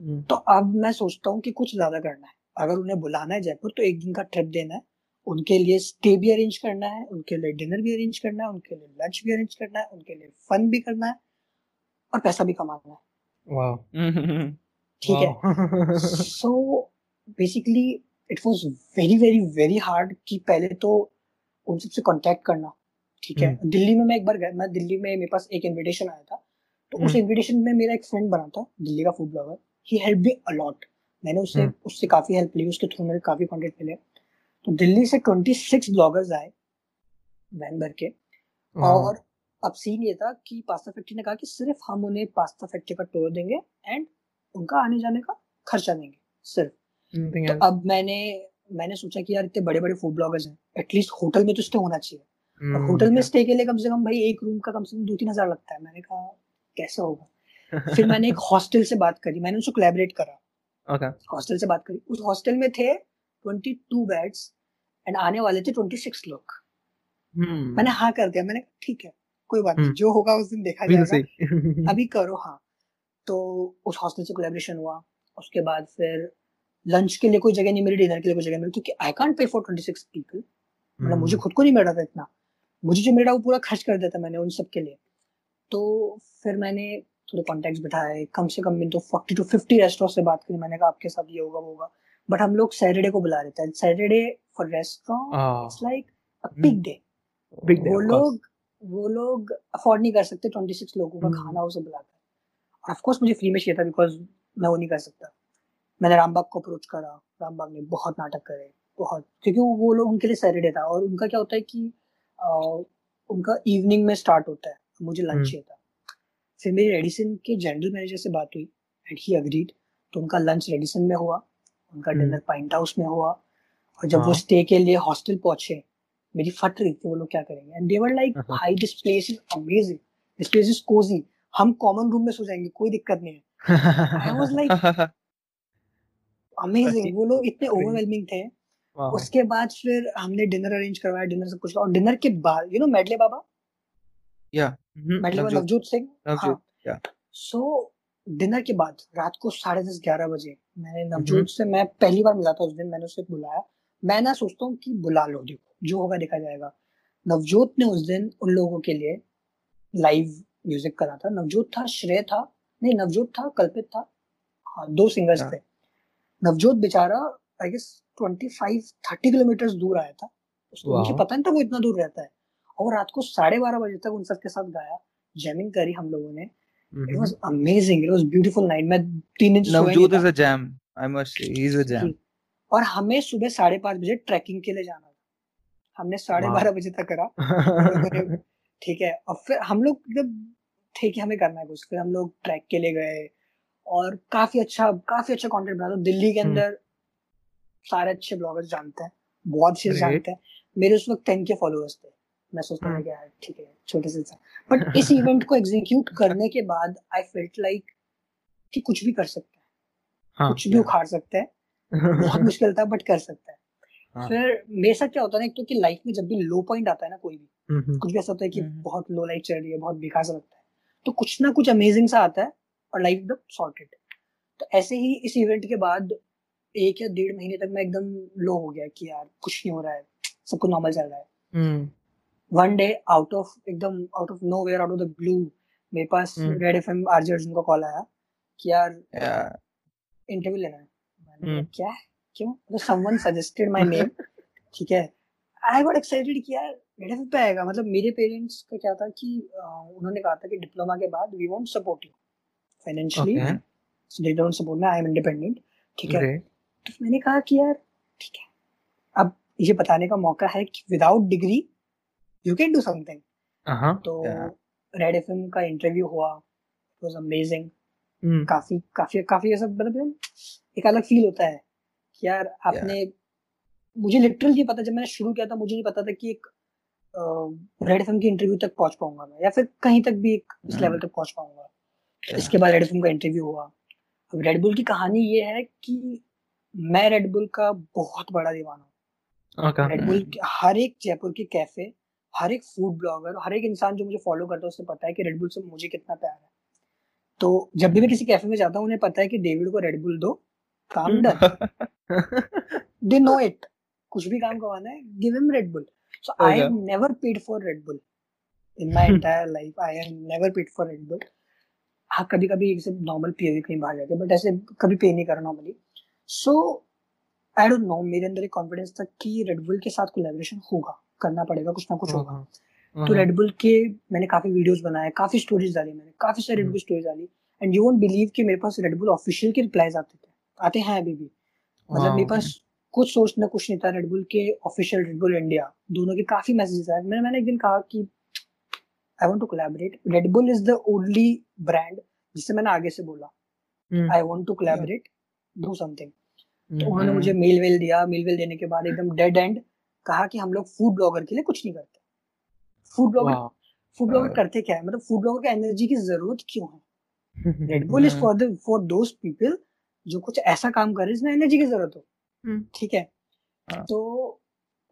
हम्म, तो अब मैं सोचता हूँ कि कुछ ज़्यादा करना है। अगर उन्हें बुलाना है जयपुर तो एक दिन का ट्रिप देना है। उनके लिए स्टे भी अरेंज करना है उनके लिए डिनर भी अरेंज करना है उनके लिए लंच भी अरेंज करना है उनके लिए फन भी करना है और पैसा भी कमाना है। ठीक है। So basically it was very very very hard कि पहले तो उन सबसे कांटेक्ट करना ठीक है? दिल्ली में मैं एक बार गया मैं दिल्ली में मेरे पास एक इनविटेशन आया था। तो उस हम्म। इनविटेशन में मेरा एक फ्रेंड बना था दिल्ली का फ़ूड ब्लॉगर ही हेल्प मी अलॉट मैंने उससे हम्म। उससे काफ़ी हेल्प ली उसके थ्रू मेरे काफ़ी कॉन्टेक्ट मिले। तो दिल्ली से 26 ब्लॉगर्स आए वैन भर के। और अब सीन ये था कि पास्ता फैक्ट्री ने कहा कि सिर्फ़ हम उन्हें पास्ता फैक्ट्री का टूर देंगे एंड उनका आने जाने का खर्चा देंगे सिर्फ़। तो अब मैंने मैंने सोचा कि यार इतने बड़े बड़े फ़ूड ब्लॉगर्स हैं एटलीस्ट होटल में तो स्टे होना चाहिए। और हम्म, होटल में स्टे के लिए कम से कम भाई एक रूम का कम से कम दो तीन हज़ार लगता है। मैंने कहा कैसे होगा? फिर मैंने एक हॉस्टल से बात करी। मैंने उसको कोलैबोरेट करा। ओके हॉस्टल से बात करी। उस हॉस्टल में थे ट्वेंटी टू बेड्स एंड आने वाले थे ट्वेंटी सिक्स लोग। हम्म, मैंने हाँ कर दिया। मैंने ठीक है कोई बात नहीं। हम्म। जो होगा उस दिन देखा जाएगा। अभी करो हाँ। तो उस हॉस्टल से कोलेब्रेशन हुआ। उसके बाद फिर लंच के लिए कोई जगह नहीं मिली डिनर के लिए कोई जगह नहीं मिली क्योंकि I can't pay for twenty six people मतलब मुझे हम्म, खुद को नहीं मिल रहा था इतना। मुझे जो मिल रहा वो पूरा खर्च कर दिया था मैंने उन सब के लिए। तो फिर मैंने थोड़े कॉन्टेक्ट बिठाए कम से कम में तो फोर्टी टू फिफ्टी रेस्टोरेंट से बात करी। मैंने कहा आपके साथ ये होगा वो होगा। बट हम लोग सैटरडे को बुला रहे थे। Saturday for restaurant it's like a big day big day, वो लोग वो लोग अफोर्ड नहीं कर सकते। ट्वेंटी सिक्स लोगों का हम्म। खाना बुलाता है। और ऑफकोर्स मुझे फ्री में चाहिए था बिकॉज़ मैं वो नहीं कर सकता। मैंने रामबाग को अप्रोच करा। रामबाग ने बहुत नाटक करे बहुत। क्योंकि वो- लोग उनके लिए सैटरडे था और उनका क्या होता है कि आ, उनका इवनिंग में स्टार्ट होता है। मुझे लंच हम्म। चाहिए था। फिर मेरी रेडिसन के जनरल मैनेजर से बात हुई एंड ही अग्रीड तो उनका लंच रेडिसन में हुआ उनका। डिनर पाइंट हाउस में हुआ और जब वो हाँ। स्टे के लिए हॉस्टल पहुँचे मेरी फट रही थी वो लोग क्या करेंगे? एंड दे वर लाइक भाई this place is amazing this place is cozy हम कॉमन रूम में सो जाएँगे कोई दिक्कत नहीं है. आई वाज लाइक अमेजिंग वो लोग इतने ओवरवेलमिंग थे। उसके बाद फिर हमने डिनर अरेंज करवाया डिनर सब कुछ और डिनर के बाद यू नो मेडले बाबा Mhm, मेडले बाबा नवजोत। सिंह? नवजोत, हाँ। सो डिनर के बाद रात को साढ़े दस ग्यारह बजे मैंने हम्म। नवजोत से मैं पहली बार मिला था उस दिन मैंने उसे बुलाया। मैं ना सोचता हूँ कि बुला लो देखो जो होगा देखा जाएगा। नवजोत ने उस दिन उन लोगों के लिए लाइव म्यूज़िक करा था। नवजोत था श्रेय था। नहीं नवजोत था कल्पित था। हाँ दो सिंगर्स हाँ। थे। नवजोत बेचारा I guess twenty five thirty kilometer दूर आया था। उसको मुझे पता नहीं था वो इतना दूर रहता है। और रात को साढ़े बारह बजे तक उन सबके साथ गाया जैमिंग करी हम लोगों ने। It. Was amazing it was beautiful night मैं तीन Navjot था। is a jam. I must say, he's a jam. और हमें सुबह साढ़े पाँच बजे ट्रैकिंग के लिए जाना था। हमने साढ़े बारह बजे तक करा। ठीक है। और फिर हम लोग एकदम ठीक है हमें करना है कुछ। फिर हम लोग ट्रैक के लिए गए। और काफ़ी अच्छा काफ़ी अच्छा कंटेंट बना था दिल्ली के हम्म। अंदर सारे अच्छे ब्लॉगर्स जानते हैं बहुत अच्छे जानते हैं। मेरे उस वक्त टेन के फॉलोअर्स थे। मैं सोचता था हम्म। कि यार ठीक है छोटे से बट इस इवेंट को एग्जीक्यूट करने के बाद आई फेल्ट लाइक कि कुछ भी कर सकते हैं। हाँ कुछ भी उखाड़ सकते हैं। बहुत मुश्किल था बट कर सकते हैं। हाँ। फिर मेरे साथ क्या होता है ना एक तो लाइफ में जब भी लो पॉइंट आता है ना कोई भी हम्म, कुछ भी ऐसा होता है कि। बहुत लो लाइफ चल रही है बहुत बेकार सा लगता है तो कुछ ना कुछ अमेजिंग सा आता है। और लाइफ एकदम सॉर्टेड तो ऐसे ही इस इवेंट के बाद एक या डेढ़ महीने तक मैं एकदम लो हो गया कि यार कुछ नहीं हो रहा है सब कुछ नॉर्मल चल रहा है. वन डे आउट ऑफ़ एकदम out of nowhere out of the blue मेरे पास। Red F M RJ Arjun का कॉल आया कि यार इंटरव्यू लेना है. मैंने हम्म। क्या? क्यों? तो समवन सजेस्टेड माय नेम ठीक है. आई गॉट एक्साइटेड कि यार रेड एफ़ पे आएगा. मतलब मेरे पेरेंट्स का क्या था कि उन्होंने कहा था कि डिप्लोमा के बाद we want support you financially they don't support me I am independent ठीक है तो मैंने कहा कि यार ठीक है अब ये बताने का मौका है कि without degree you can do something. तो. रेड एफएम का इंटरव्यू हुआ इट वाज अमेजिंग काफ़ी काफ़ी काफ़ी ऐसा मतलब एक अलग फील होता है कि यार आपने मुझे लिटरल ये पता जब मैंने शुरू किया था मुझे नहीं पता था कि एक रेड एफएम की इंटरव्यू तक पहुँच पाऊँगा मैं या फिर कहीं तक भी एक इस। लेवल तक पहुँच पाऊँगा. इसके बाद रेड एफएम का इंटरव्यू हुआ। अब रेड बुल की कहानी ये है कि मैं रेड बुल का बहुत बड़ा दीवाना हूँ। okay. रेड हर एक जयपुर के कैफ़े हर एक फ़ूड ब्लॉगर हर एक इंसान जो मुझे फॉलो करता है उसे पता है कि रेड बुल से मुझे कितना प्यार है। तो जब भी मैं किसी कैफ़े में जाता हूँ उन्हें पता है कि डेविड को रेड बुल दो काम डन। दे नो इट कुछ भी काम करवाना है give him Red Bull so I have never paid for Red Bull in my entire life I have never paid for Red Bull हाँ कभी कभी जैसे नॉर्मल पिए कहीं बाहर जाके बट ऐसे कभी पे नहीं करा normally so I don't know मेरे अंदर एक कॉन्फिडेंस था कि रेड बुल के साथ कोलैबोरेशन होगा करना पड़ेगा कुछ ना कुछ होगा Uh-huh. तो Uh-huh. रेड बुल के मैंने काफ़ी वीडियोस बनाए काफ़ी स्टोरीज डाली मैंने काफ़ी सारी रेड हम्म। स्टोरीज डाली एंड यू वोंट बिलीव कि मेरे पास रेडबुल ऑफिशियल के रिप्लाईज आते थे आते हैं अभी भी मतलब मेरे पास कुछ सोचना कुछ नहीं था रेडबुल के ऑफिशियल रेडबुल इंडिया दोनों के काफ़ी मैसेजेस आए मैंने मैंने एक दिन कहा कि I want to collaborate Red Bull is the only brand जिससे मैंने आगे से बोला। हम्म, I want to collaborate do something तो हम्म, उन्होंने मुझे मेल वेल दिया। मेल वेल देने के बाद एकदम डेड एंड कहा कि हम लोग फ़ूड ब्लॉगर के लिए कुछ नहीं करते। फ़ूड ब्लॉगर फ़ूड ब्लॉगर करते क्या है? मतलब फ़ूड ब्लॉगर का एनर्जी की ज़रूरत क्यों है? Red Bull is hmm, for the for those people जो कुछ ऐसा काम करे जिसमें एनर्जी की ज़रूरत हो। हम्म। ठीक है? हाँ। तो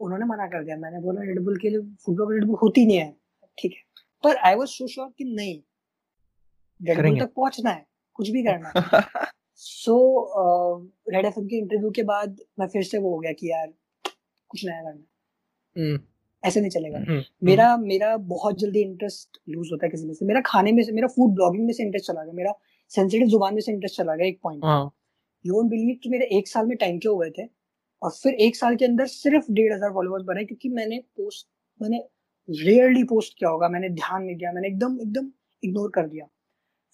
उन्होंने मना कर दिया। मैंने बोला रेडबुल के लिए फ़ूड ब्लॉगर रेडबुल होती नहीं है। ठीक है? पर आई वाज सो श्योर कि नहीं रेड तक पहुँचना है कुछ भी करना है। सो रेड एफएम के इंटरव्यू के बाद मैं फिर से वो हो गया कि यार कुछ नया करना है। हम्म, ऐसे नहीं चलेगा। हम्म, मेरा मेरा बहुत जल्दी इंटरेस्ट लूज होता है किसी में से। मेरा खाने में से मेरा फ़ूड ब्लॉगिंग में से इंटरेस्ट चला गया। मेरा सेंसिटिव ज़ुबान में से इंटरेस्ट चला गया एक पॉइंट यू वोंट बिलीव कि मेरे एक साल में टाइम के हुए थे। और फिर एक साल के अंदर सिर्फ़ डेढ़ हज़ार फॉलोअर्स बने क्योंकि मैंने पोस्ट मैंने रेयरली पोस्ट किया होगा मैंने ध्यान नहीं दिया मैंने एकदम एकदम इग्नोर कर दिया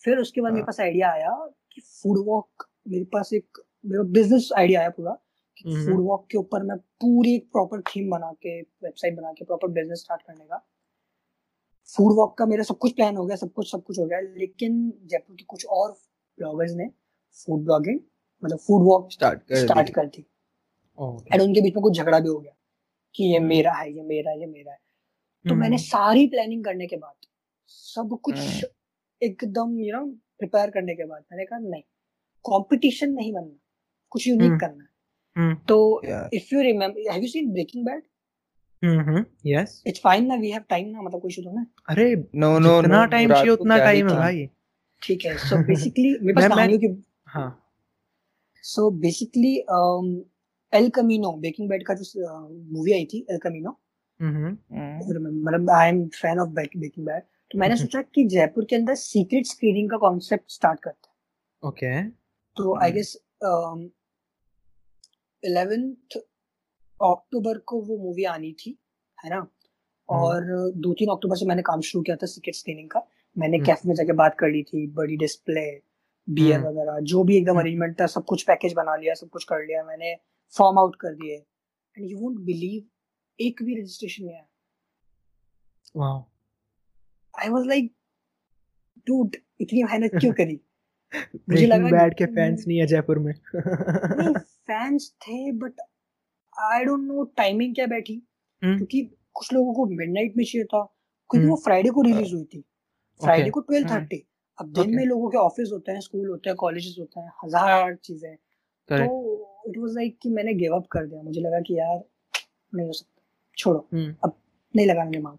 फिर उसके बाद मेरे हाँ। पास आइडिया आया कि फ़ूड वॉक मेरे पास एक मेरा बिज़नेस आइडिया आया पूरा हम्म। फ़ूड वॉक के ऊपर मैं पूरी एक प्रॉपर थीम बना के वेबसाइट बना के प्रॉपर बिज़नेस स्टार्ट करने का फ़ूड वॉक का मेरा सब कुछ प्लान हो गया सब कुछ सब कुछ हो गया लेकिन जयपुर के कुछ और ब्लॉगर्स ने फ़ूड ब्लॉगिंग मतलब फ़ूड वॉक स्टार्ट कर स्टार्ट। कर दी एंड उनके बीच में कुछ झगड़ा भी हो गया कि ये मेरा है ये मेरा है ये मेरा है तो मैंने हम्म, सारी प्लानिंग करने के बाद सब कुछ हम्म। एकदम यू नो प्रिपेयर करने के बाद मैंने कहा नहीं कंपटीशन नहीं बनना कुछ यूनिक हम्म। करना है। तो if you remember have you seen Breaking Bad हम्म, हम्म, इट्स फाइन ना वी हैव टाइम ना मतलब कोई इशू तो ना अरे No, no, जितना टाइम चाहिए उतना टाइम है भाई। ठीक है सो बेसिकली मेरे पास कहानियों की हाँ। So basically El Camino Breaking Bad का जो मूवी आई थी एल कमीनो मतलब I am fan of Breaking Bad तो मैंने हम्म। सोचा कि जयपुर के अंदर सीक्रेट स्क्रीनिंग का कॉन्सेप्ट स्टार्ट करते हैं ओके तो आई। गेस इलेवेंथ अक्टूबर को वो मूवी आनी थी है ना और दो तीन अक्टूबर से मैंने काम शुरू किया था सीक्रेट स्क्रीनिंग का मैंने। कैफ़े में जाके बात कर ली थी बड़ी डिस्प्ले बियर। वगैरह जो भी एकदम। अरेंजमेंट था सब कुछ पैकेज बना लिया सब कुछ कर लिया मैंने फॉर्म आउट कर दिए एंड यू वोंट बिलीव एक भी रजिस्ट्रेशन नहीं आया। Wow. I was like dude इतनी मेहनत क्यों करी? मुझे लगा बैड के फैंस नहीं है जयपुर में। नहीं फैंस थे but I don't know timing क्या बैठी। हम्म। क्योंकि कुछ लोगों को मिडनाइट में चाहिए था। क्योंकि वो हम्म। फ्राइडे को रिलीज़ हुई थी। फ्राइडे को ट्वेल्व। थर्टी अब दिन में लोगों के ऑफ़िस होते हैं स्कूल होते हैं कॉलेजेस होते हैं हज़ार चीज़ें। तो इट वाज लाइक कि मैंने गिव अप कर दिया। मुझे लगा कि यार नहीं हो सकता। छोड़ो हम्म। अब नहीं लगाने मांग।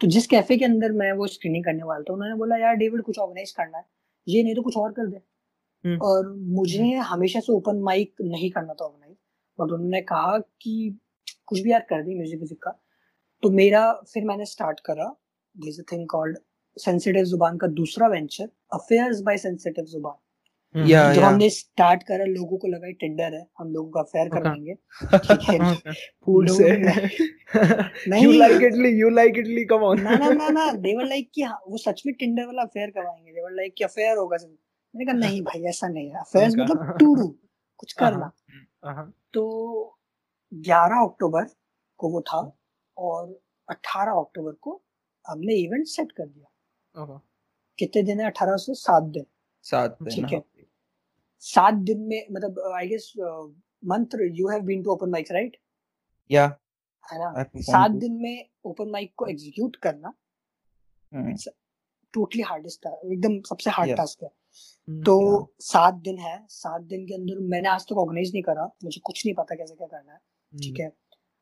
तो जिस कैफ़े के अंदर मैं वो स्क्रीनिंग करने वाला था उन्होंने बोला यार डेविड कुछ ऑर्गेनाइज करना है। ये नहीं तो कुछ और कर दे। हम्म। और मुझे हमेशा से ओपन माइक नहीं करना था ऑर्गेनाइज बट उन्होंने कहा कि कुछ भी यार कर दी म्यूज़िक म्यूज़िक का। तो मेरा फिर मैंने स्टार्ट करा। This thing called sensitive Zubaan का दूसरा वेंचर अफेयर्स बाय सेंसिटिव ज़ुबान हम्म। या जब या। हमने स्टार्ट करा लोगों को लगा टेंडर है हम लोगों का अफेयर कर देंगे ठीक है। फ़ूड से। नहीं। You like idli you like idli come on ना ना ना ना दे वर लाइक कि हाँ, वो सच में टिंडर वाला अफेयर करवाएँगे। दे वर लाइक कि अफेयर होगा सिर्फ़ मैंने कहा नहीं भाई ऐसा नहीं है। अफेयर्स मतलब टू डू कुछ करना। हाँ। तो 11 अक्टूबर को वो था और 18 अक्टूबर को हमने इवेंट सेट कर दिया। कितने दिन है? 18 से सात दिन। साथ में ठीक है। सात दिन में मतलब आई गेस मंत्र you have been to open mics right या है ना सात दिन में ओपन माइक को एग्जीक्यूट करना हम्म, टोटली हार्डेस्ट एकदम सबसे हार्ड Yeah. टास्क है हम्म। तो सात दिन है सात दिन के अंदर मैंने आज तक ऑर्गेनाइज नहीं करा मुझे कुछ नहीं पता कैसे क्या करना है हम्म। ठीक है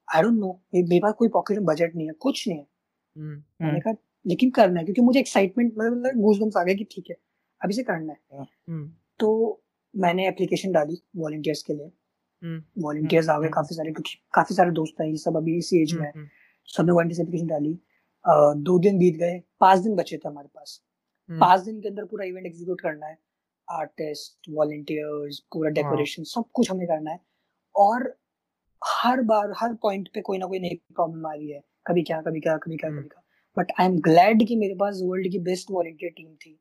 आई डोंट नो मेरे पास कोई पॉकेट में बजट नहीं है कुछ नहीं है हम्म। मैंने कहा लेकिन करना है क्योंकि मुझे एक्साइटमेंट मतलब गूजबम्स आ गया कि ठीक है अभी से करना है हम्म। तो मैंने एप्लीकेशन डाली वॉलंटियर्स के लिए हम्म। वॉलंटियर्स आ गए हम्म। काफ़ी सारे क्योंकि काफ़ी सारे दोस्त हैं ये सब अभी इसी एज में है हम्म। सबने वॉलंटियर्स एप्लीकेशन डाली दो दिन बीत गए पाँच दिन बचे थे हमारे पास हम्म। पाँच दिन के अंदर पूरा इवेंट एग्जीक्यूट करना है आर्टिस्ट वॉलंटियर्स पूरा डेकोरेशन सब कुछ हमें करना है और हर बार हर पॉइंट पे कोई ना कोई नई प्रॉब्लम आ रही है कभी क्या कभी क्या कभी क्या हम्म। कभी क्या बट आई एम ग्लैड कि मेरे पास वर्ल्ड की बेस्ट वॉलंटियर टीम थी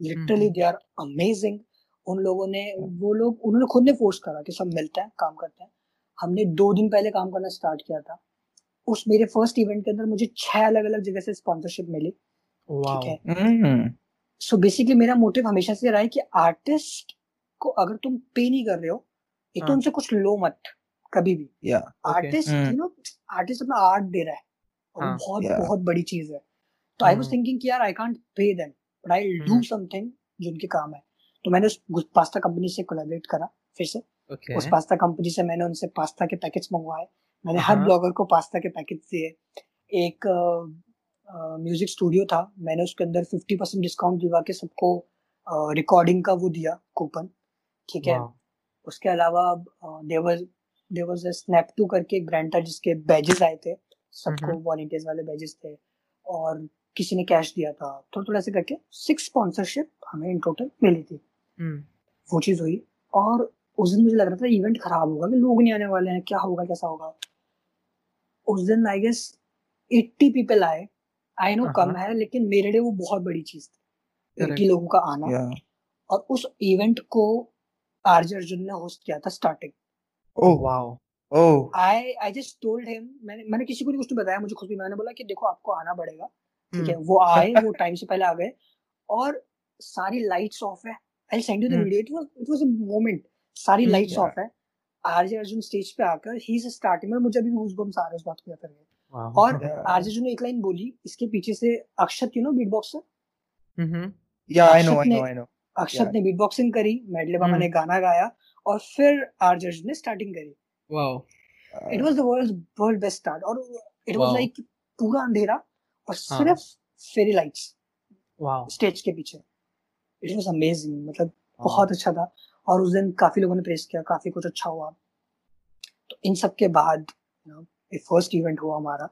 लिटरली हम्म। दे आर अमेजिंग उन लोगों ने वो लोग उन्होंने खुद ने फोर्स करा कि सब मिलते हैं काम करते हैं। हमने दो दिन पहले काम करना स्टार्ट किया था। उस मेरे फ़र्स्ट इवेंट के अंदर मुझे छह अलग अलग जगह से स्पॉन्सरशिप मिली। ठीक है? हम्म, सो बेसिकली मेरा मोटिव हमेशा से रहा है कि आर्टिस्ट को अगर तुम पे नहीं कर रहे हो एक तो हाँ। उनसे कुछ लो मत कभी भी। आर्टिस्ट हम्म। यू नो आर्टिस्ट अपना आर्ट दे रहा है और हाँ। बहुत बहुत बड़ी चीज़ है। तो आई वाज हम्म। थिंकिंग कि यार I can't pay them but I do hmm. Something जो उनके काम है तो मैंने उस पास्ता कंपनी से कोलैबोरेट करा फिर से। ओके। उस पास्ता कंपनी से मैंने उनसे पास्ता के पैकेट्स मंगवाए। मैंने हर हाँ। ब्लॉगर को पास्ता के पैकेट्स दिए। एक म्यूज़िक स्टूडियो था। मैंने उसके अंदर फिफ्टी परसेंट डिस्काउंट दिलवा के सबको रिकॉर्डिंग का वो दिया कूपन ठीक है? उसके अलावा देवर अ स्नैप टू करके एक ब्रांड था जिसके बैजेस आए थे। सबको। वॉलंटियर्स वाले बैजेस थे। और किसी ने कैश दिया था। थोड़ा थोड़ा ऐसे करके सिक्स स्पॉन्सरशिप हमें इन टोटल मिली थी। वो चीज़ हुई और उस दिन मुझे लग रहा था इवेंट खराब होगा कि लोग नहीं आने वाले हैं क्या होगा कैसा होगा। उस दिन आई गेस 80 पीपल आए। आई नो कम हाँ। है लेकिन मेरे लिए वो बहुत बड़ी चीज़ थी. 80 लोगों का आना। और उस इवेंट को आरजे अर्जुन ने होस्ट किया था starting oh wow oh I I just told him मैंने मैंने किसी को नहीं कुछ नहीं बताया मुझे खुद भी मैंने बोला कि देखो आपको आना पड़ेगा। ठीक है हम्म। वो आए वो टाइम से पहले आ गए और सारी लाइट्स ऑफ़ है। I send you the. Video it was it was a moment सारी लाइट्स yeah. ऑफ़ है आरजे अर्जुन स्टेज पे आकर ही इज़ स्टार्टिंग में मुझे अभी भी गूज़बम्स आ रहे हैं उस बात को याद करके और आरजे अर्जुन ने एक लाइन बोली इसके पीछे से Akshat you know beat boxer hmm. या I know I know I know Akshat Yeah. ने बीट बॉक्सिंग करी मेडले मामा हम्म। ने गाना गाया और फिर आरजे अर्जुन ने स्टार्टिंग करी। Wow it was the world world best start और इट वाज लाइक पूरा अंधेरा और हाँ। सिर्फ़ फेरी लाइट्स वाओ स्टेज के पीछे। इट वाज अमेजिंग मतलब बहुत अच्छा था। और उस दिन काफ़ी लोगों ने प्रेस किया। काफ़ी कुछ अच्छा हुआ। तो इन सब के बाद यू फ़र्स्ट इवेंट हुआ हमारा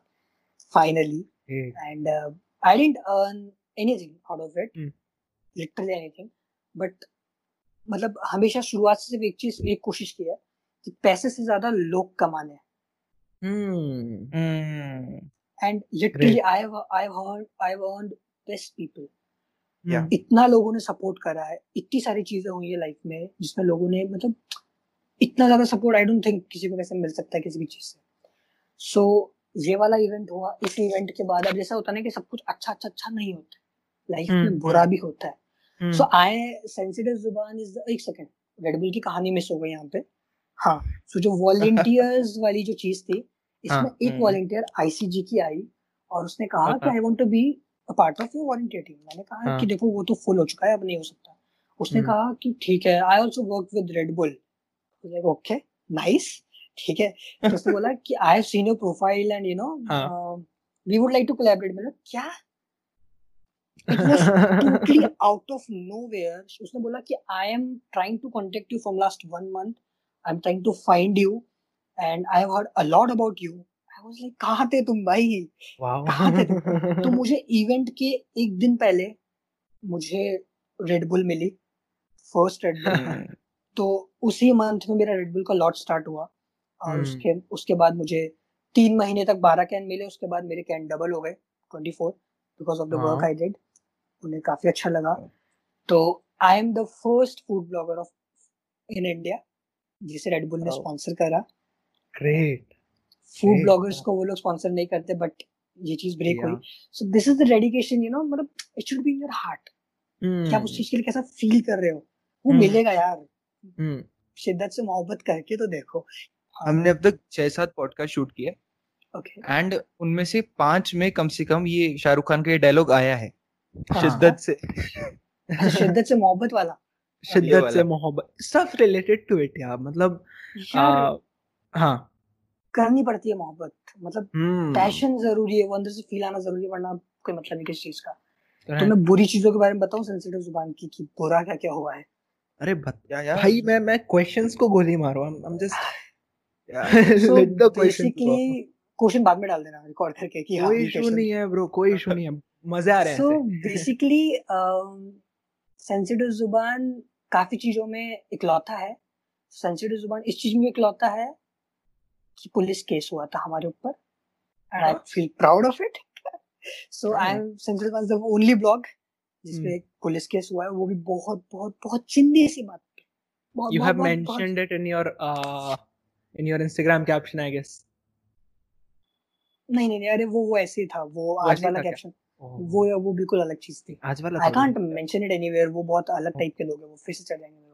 finally and I didn't earn anything out of it Hmm. Literally anything but मतलब हमेशा शुरुआत से सिर्फ़ एक चीज़ एक कोशिश की है कि पैसे से ज़्यादा लोग कमाने हम्म। हम्म। And literally I I have earn I have earned best people Yeah. इतना लोगों ने सपोर्ट करा है इतनी सारी चीज़ें हुई है लाइफ में जिसमें लोगों ने मतलब इतना ज़्यादा सपोर्ट आई डोंट थिंक किसी को वैसे मिल सकता है किसी भी चीज़ से सो so, ये वाला इवेंट हुआ इस इवेंट के बाद अब जैसा होता है ना कि सब कुछ अच्छा अच्छा अच्छा नहीं होता लाइफ में हम्म, बुरा भी होता है हम्म, so I Sensitive Zubaan is एक सेकंड रेडबुल की कहानी मिस हो गई यहाँ पे हाँ सो so, जो वॉलेंटियर्स वाली जो चीज़ थी इसमें हाँ, एक हम्म। वॉलेंटियर आईसीजी की आई और उसने कहा कि हाँ। I want to be part of your volunteer team मैंने कहा हाँ। कि देखो वो तो फुल हो चुका है अब नहीं हो सकता। उसने हम्म। कहा कि ठीक है I also work with Red Bull okay nice ठीक है। तो उसने बोला कि I have seen your profile and you know. We would like to collaborate मतलब क्या? It was totally out of nowhere. उसने बोला कि I am trying to contact you from last one month. I'm trying to find you and I have heard a lot about you. I was like कहाँ थे तुम भाई? वाओ। कहाँ थे तो मुझे इवेंट के एक दिन पहले मुझे रेड बुल मिली फ़र्स्ट रेड बुल तो उसी मंथ में मेरा रेड बुल का लॉट स्टार्ट हुआ और हम्म। उसके उसके बाद मुझे तीन महीने तक बारह कैन मिले उसके बाद मेरे कैन डबल हो गए twenty four because of the work. I did उन्हें काफ़ी अच्छा लगा। तो I am the first food blogger of in India जिसे रेडबुल ने स्पॉन्सर करा। ग्रेट फ़ूड ब्लॉगर्स को वो लोग स्पॉन्सर नहीं करते बट ये चीज़ ब्रेक हुई। So this is the dedication you know मतलब it should be in your heart कि आप उस चीज़ के लिए कैसा फील कर रहे हो? वो हम्म। मिलेगा यार। हम्म शिद्दत से मोहब्बत करके तो देखो। हमने अब तक छह सात पॉडकास्ट शूट किए। ओके एंड उनमें से पाँच में कम से कम ये शाहरुख खान का ये डायलॉग आया है। हाँ। शिद्दत से। शिद्दत से मोहब्बत वाला? शिद्दत से मोहब्बत। स्टफ़ रिलेटेड टू इट यार मतलब आ, हाँ। करनी पड़ती है मोहब्बत। मतलब हम्म। पैशन ज़रूरी है वो अंदर से फील आना ज़रूरी है वरना कोई मतलब नहीं किसी चीज़ का। तो मैं बुरी चीज़ों के बारे में बताऊँ सेंसिटिव ज़ुबान की कि बुरा क्या क्या हुआ है। अरे यार भाई मैं मैं क्वेश्चंस को गोली मारो I'm just so let the questions basically question बाद में डाल देना रिकॉर्ड करके कि हाँ कोई इशू नहीं है ब्रो कोई इशू नहीं है। मज़े आ रहे हैं सो बेसिकली सेंसिटिव ज़ुबान काफ़ी चीज़ों में इकलौता है। सेंसिटिव ज़ुबान इस चीज़ में इकलौता है कि पुलिस केस हुआ था हमारे ऊपर। And I. Feel proud of it so I. Am Sensitive Zubaan the only blog हम्म। एक पुलिस केस हुआ है। वो भी बहुत बहुत बहुत चिंदी सी बात पे। बहुत mentioned it in your uh in your instagram caption i guess. बहुत नहीं नहीं अरे वो वो ऐसे ही था। वो आज वाला कैप्शन वो वो बिल्कुल अलग चीज़ थी। आज वाला I can't mention it anywhere वो बहुत अलग टाइप के लोग हैं। वो फिर से चढ़ जाएँगे